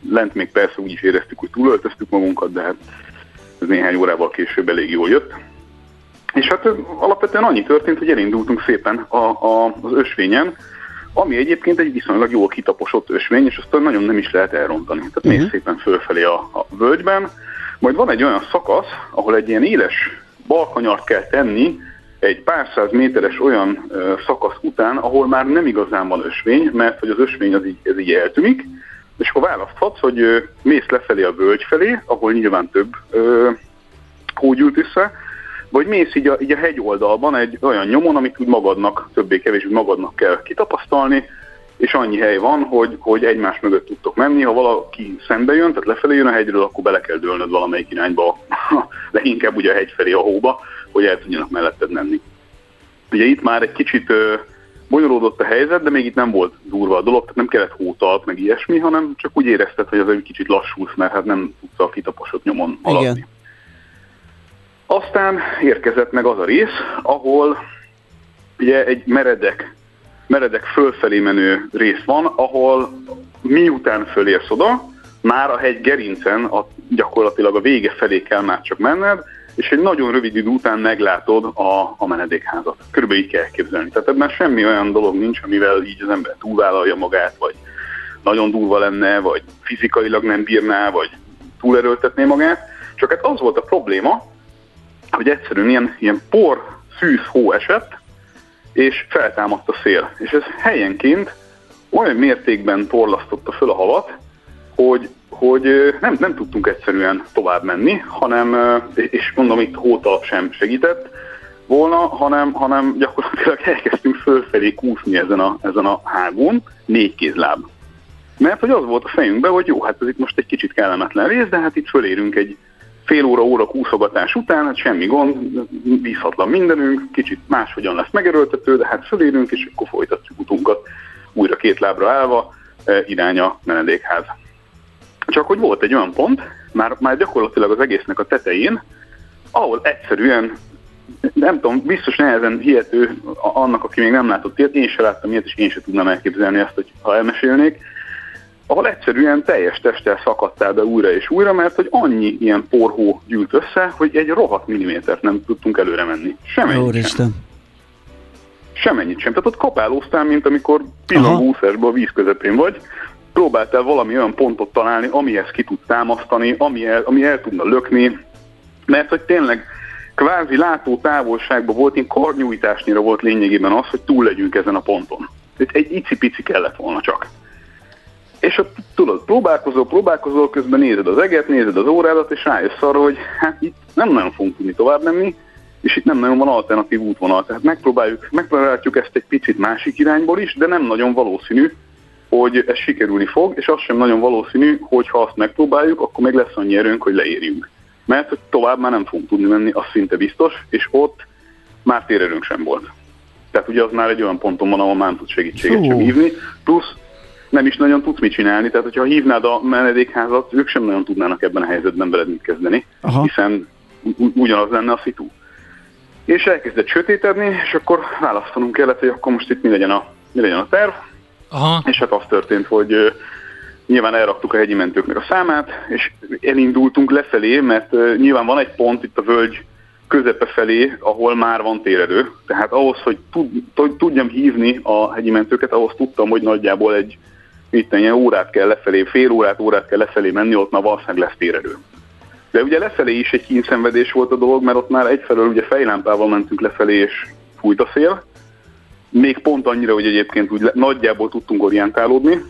Speaker 9: Lent még persze úgy is éreztük, hogy túlöltöztük magunkat, de hát ez néhány órával később elég jól jött. És hát alapvetően annyi történt, hogy elindultunk szépen a, a, az ösvényen, ami egyébként egy viszonylag jól kitaposott ösvény, és azt nagyon nem is lehet elrontani. Tehát uh-huh. mész szépen fölfelé a, a völgyben, majd van egy olyan szakasz, ahol egy ilyen éles balkanyart kell tenni, egy pár száz méteres olyan szakasz után, ahol már nem igazán van ösvény, mert hogy az ösvény az így, ez így eltűnik, és akkor választhatsz, hogy mész lefelé a völgy felé, ahol nyilván több ö, hó gyűlt össze, vagy mész így a, így a hegy oldalban egy olyan nyomon, amit úgy magadnak, többé-kevésbé magadnak kell kitapasztalni, és annyi hely van, hogy, hogy egymás mögött tudtok menni. Ha valaki szembe jön, tehát lefelé jön a hegyről, akkor bele kell dőlnöd valamelyik irányba, leginkább ugye a hegy felé a hóba, hogy el tudjanak melletted menni. Ugye itt már egy kicsit ö, bonyolódott a helyzet, de még itt nem volt durva a dolog, tehát nem kellett hótalt, meg ilyesmi, hanem csak úgy érezted, hogy az egy kicsit lassulsz, mert hát nem tudsz a kitaposott nyomon haladni. Igen. Aztán érkezett meg az a rész, ahol ugye egy meredek, meredek fölfelé menő rész van, ahol miután fölérsz oda, már a hegy gerincen a, gyakorlatilag a vége felé kell már csak menned, és egy nagyon rövid idő után meglátod a, a menedékházat. Körülbelül így kell képzelni. Tehát ebben semmi olyan dolog nincs, amivel így az ember túlvállalja magát, vagy nagyon durva lenne, vagy fizikailag nem bírná, vagy túlerőltetné magát. Csak hát az volt a probléma, hogy egyszerűen ilyen, ilyen por, szűz hó esett, és feltámadt a szél. És ez helyenként olyan mértékben porlasztotta föl a havat, hogy, hogy nem, nem tudtunk egyszerűen tovább menni, hanem, és mondom, itt hótalap sem segített volna, hanem, hanem gyakorlatilag elkezdtünk fölfelé kúszni ezen a, ezen a hágón, négy kézláb. Mert hogy az volt a fejünkben, hogy jó, hát ez itt most egy kicsit kellemetlen rész, de hát itt fölérünk egy fél óra-óra kúszogatás után, hát semmi gond, bízhatlan mindenünk, kicsit máshogyan lesz megerőltető, de hát fölérünk, és akkor folytatjuk utunkat újra két lábra állva, e, irány a menedékház. Csak hogy volt egy olyan pont, már, már gyakorlatilag az egésznek a tetején, ahol egyszerűen, nem tudom, biztos nehezen hihető annak, aki még nem látott ilyet, én sem láttam ilyet, és én sem tudnám elképzelni ezt, hogy ha elmesélnék, ahol egyszerűen teljes testtel szakadtál be újra és újra, mert hogy annyi ilyen porhó gyűlt össze, hogy egy rohadt millimétert nem tudtunk előre menni. Semmennyit sem. Semmennyit sem. Tehát ott kapálóztál, mint amikor pillangószásban a víz közepén vagy, próbáltál valami olyan pontot találni, amihez ki tud támasztani, ami el, ami el tudna lökni, mert hogy tényleg kvázi látó távolságban volt, én karnyújtásnyira volt lényegében az, hogy túl legyünk ezen a ponton. Egy, icipici kellett volna csak. És ott tudod, próbálkozol, próbálkozol, közben nézed az eget, nézed az órádat, és rájössz arra, hogy hát itt nem nagyon fogunk tudni tovább menni, és itt nem nagyon van alternatív útvonal. Tehát megpróbáljuk, megpróbáljuk ezt egy picit másik irányból is, de nem nagyon valószínű, hogy ez sikerülni fog, és az sem nagyon valószínű, hogy ha azt megpróbáljuk, akkor meg lesz annyi erőnk, hogy leérjünk. Mert hogy tovább már nem fogunk tudni menni, az szinte biztos, és ott már térerőnk sem volt. Tehát ugye az már egy olyan ponton van, ahol már nem tud segítséget sem hívni, plusz nem is nagyon tudsz mit csinálni, tehát hogyha hívnád a menedékházat, ők sem nagyon tudnának ebben a helyzetben veled mit kezdeni, Aha. hiszen ugyanaz lenne a szitu. És elkezdett sötétedni, és akkor választanunk kellett, hogy akkor most itt mi legyen a, mi legyen a terv. Aha. És hát az történt, hogy nyilván elraktuk a hegyi mentőknek a számát, és elindultunk lefelé, mert nyilván van egy pont itt a völgy közepe felé, ahol már van térerő. Tehát ahhoz, hogy tud, tudjam hívni a hegyi mentőket, ahhoz tudtam, hogy nagyjából egy itt ilyen órát kell lefelé, fél órát, órát kell lefelé menni, ott már valószínűleg lesz térerő. De ugye lefelé is egy kínszenvedés volt a dolog, mert ott már egyfelől ugye fejlámpával mentünk lefelé, és fújt a szél. Még pont annyira, hogy egyébként úgy nagyjából tudtunk orientálódni.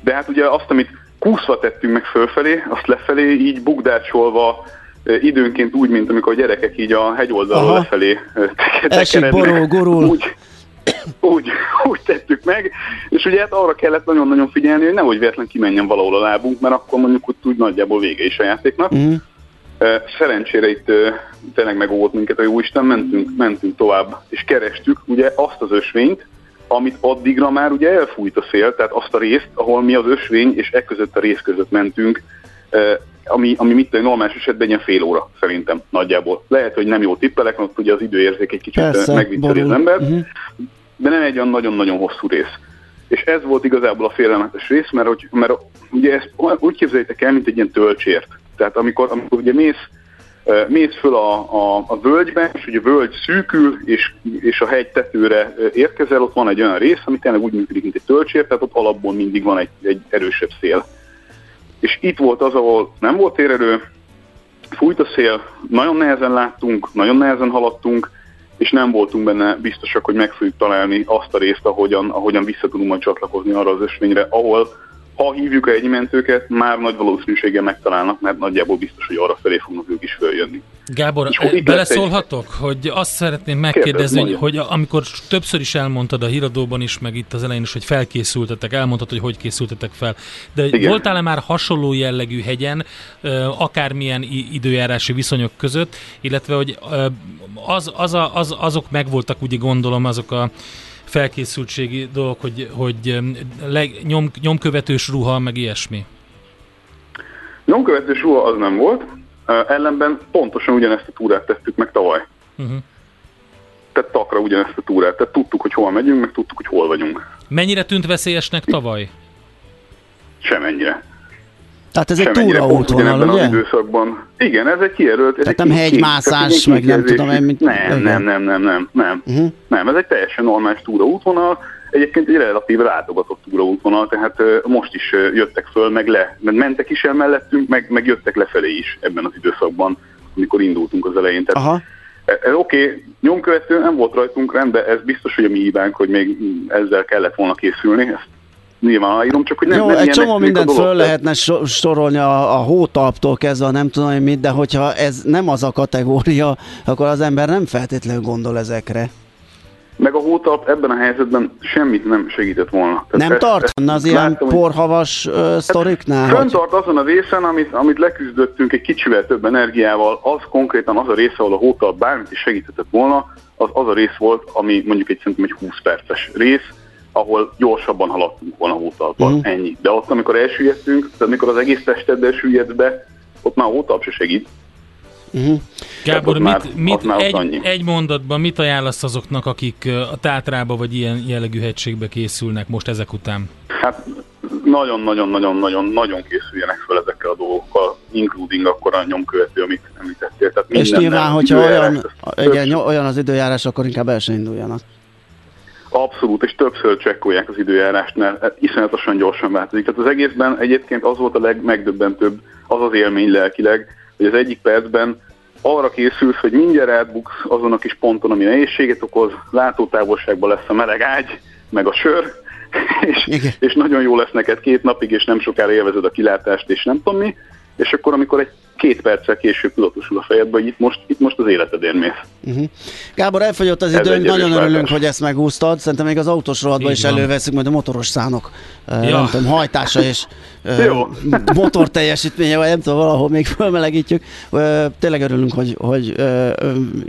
Speaker 9: De hát ugye azt, amit kúszva tettünk meg fölfelé, azt lefelé így bugdácsolva, időnként úgy, mint amikor a gyerekek így a hegyoldalról lefelé
Speaker 2: borul.
Speaker 9: Úgy, úgy, úgy tettük meg, és ugye hát arra kellett nagyon-nagyon figyelni, hogy nehogy véletlen kimenjen valahol a lábunk, mert akkor mondjuk úgy, úgy nagyjából vége is a játéknak. Mm. Szerencsére itt tényleg megóvott minket a Jóisten, mentünk, mentünk tovább, és kerestük ugye azt az ösvényt, amit addigra már ugye elfújt a szél, tehát azt a részt, ahol mi az ösvény és e között a rész között mentünk, ami, ami mit tudom, normális esetben egy fél óra szerintem nagyjából. Lehet, hogy nem jó tippelek, mert ugye az időérzék egy kicsit megvicceli az ember, uh-huh. de nem egy olyan nagyon-nagyon hosszú rész. és ez volt igazából a félelmetes rész, mert, hogy, mert ugye ezt úgy képzeljétek el, mint egy ilyen tölcsért. Tehát amikor, amikor ugye mész, mész föl a, a, a völgybe, és ugye a völgy szűkül, és, és a hegy tetőre érkezel, ott van egy olyan rész, ami tényleg úgy működik, mint egy tölcsért, tehát ott alapból mindig van egy, egy erősebb szél. És itt volt az, ahol nem volt térerő, fújt a szél, nagyon nehezen láttunk, nagyon nehezen haladtunk, és nem voltunk benne biztosak, hogy meg fogjuk találni azt a részt, ahogyan, ahogyan vissza tudunk majd csatlakozni arra az ösvényre, ahol ha hívjuk egy mentőket, már nagy valószínűséggel megtalálnak, mert nagyjából biztos, hogy arra felé fognak ők is följönni.
Speaker 1: Gábor, beleszólhatok, egy... hogy azt szeretném megkérdezni, Kérdez, hogy, amikor többször is elmondtad a híradóban is, meg itt az elején is, hogy felkészültetek, elmondtad, hogy hogy készültetek fel, de Igen. voltál-e már hasonló jellegű hegyen, akármilyen időjárási viszonyok között, illetve hogy az, az a, az, azok megvoltak, ugye gondolom, azok a felkészültségi dolog, hogy, hogy leg, nyom, nyomkövetős ruha, meg ilyesmi?
Speaker 9: Nyomkövetős ruha az nem volt, ellenben pontosan ugyanezt a túrát tettük meg tavaly. Uh-huh. Tehát takra ugyanezt a túrát. Tehát tudtuk, hogy hol megyünk, meg tudtuk, hogy hol vagyunk.
Speaker 1: Mennyire tűnt veszélyesnek tavaly?
Speaker 9: Semennyire.
Speaker 2: Tehát ez egy túraútvonal, ugye?
Speaker 9: Az időszakban. Igen, ez egy kijelölt.
Speaker 2: Tehát nem hegymászás, meg nem tudom én, mint...
Speaker 9: Nem, nem, nem, nem, nem, nem. Uh-huh. Nem, ez egy teljesen normális túraútvonal. Egyébként egy relatív látogatott túraútvonal, tehát most is jöttek föl, meg le, mert mentek is el mellettünk, meg, meg jöttek lefelé is ebben az időszakban, amikor indultunk az elején. Tehát Aha. Ez oké, okay, nyomkövető nem volt rajtunk rendben, ez biztos, hogy a mi hibánk, hogy még ezzel kellett volna készülni, ezt nyilván írom, csak hogy nem,
Speaker 2: Jó,
Speaker 9: nem
Speaker 2: egy csomó mindent föl lehetne sorolni a, a hótalptól kezdve, nem tudom én mit, de hogyha ez nem az a kategória, akkor az ember nem feltétlenül gondol ezekre.
Speaker 9: Meg a hótalp ebben a helyzetben semmit nem segített volna.
Speaker 2: Tehát nem tart az ilyen látom, porhavas uh, sztoriknál?
Speaker 9: Hát, tart azon a részen, amit, amit leküzdöttünk egy kicsivel több energiával, az konkrétan az a része, ahol a hótalp bármit is segített volna, az az a rész volt, ami mondjuk egy szerintem egy 20 perces rész, ahol gyorsabban haladtunk volna hótalpon, uh-huh. ennyi. De ott, amikor elsüllyedtünk, tehát amikor az egész testeddel süllyedsz be, ott már a hótalp se segít.
Speaker 1: Uh-huh. Gábor, mit, már, mit már egy, egy mondatban mit ajánlasz azoknak, akik a Tátrába vagy ilyen jellegű hegységbe készülnek most ezek után?
Speaker 9: Hát nagyon-nagyon-nagyon-nagyon-nagyon készüljenek fel ezekkel a dolgokkal, including akkor a nyomkövető, amit említettél. Tehát
Speaker 2: És nyilván, hogyha olyan, igen, olyan az időjárás, akkor inkább el sem induljanak.
Speaker 9: Abszolút, és többször csekkolják az időjárást, mert iszonyatosan gyorsan változik. Tehát az egészben egyébként az volt a legmegdöbbentőbb, az az élmény lelkileg, hogy az egyik percben arra készülsz, hogy mindjárt átbuksz azon a kis ponton, ami nehézséget okoz, látótávolságban lesz a meleg ágy, meg a sör, és, és nagyon jó lesz neked két napig, és nem sokára élvezed a kilátást, és nem tudom mi, és akkor, amikor egy két perccel később tudatosul a fejedbe, hogy itt most, itt most az életedért mész. Uh-huh.
Speaker 2: Gábor, elfogyott az időnk, nagyon örülünk, hogy ezt megúsztad. Szerintem még az autós rovatban is előveszünk, majd a motoros szánok, ja. nem tudom, hajtása és motor teljesítménye, vagy nem tudom, valahol még fölmelegítjük. Tényleg örülünk, hogy, hogy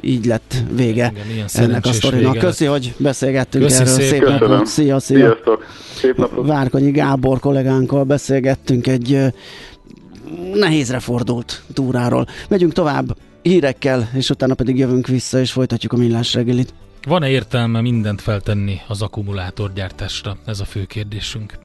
Speaker 2: így lett vége Igen, ennek a sztorinak. Köszi, hogy beszélgettünk Köszi erről. Szép, szép napot. Szia, szia.
Speaker 9: Sziasztok. Szép napot.
Speaker 2: Várkonyi Gábor kollégánkkal beszélgettünk egy nehézre fordult túráról. Megyünk tovább hírekkel, és utána pedig jövünk vissza, és folytatjuk a millás reggelit.
Speaker 1: Van-e értelme mindent feltenni az akkumulátorgyártásra? Ez a fő kérdésünk.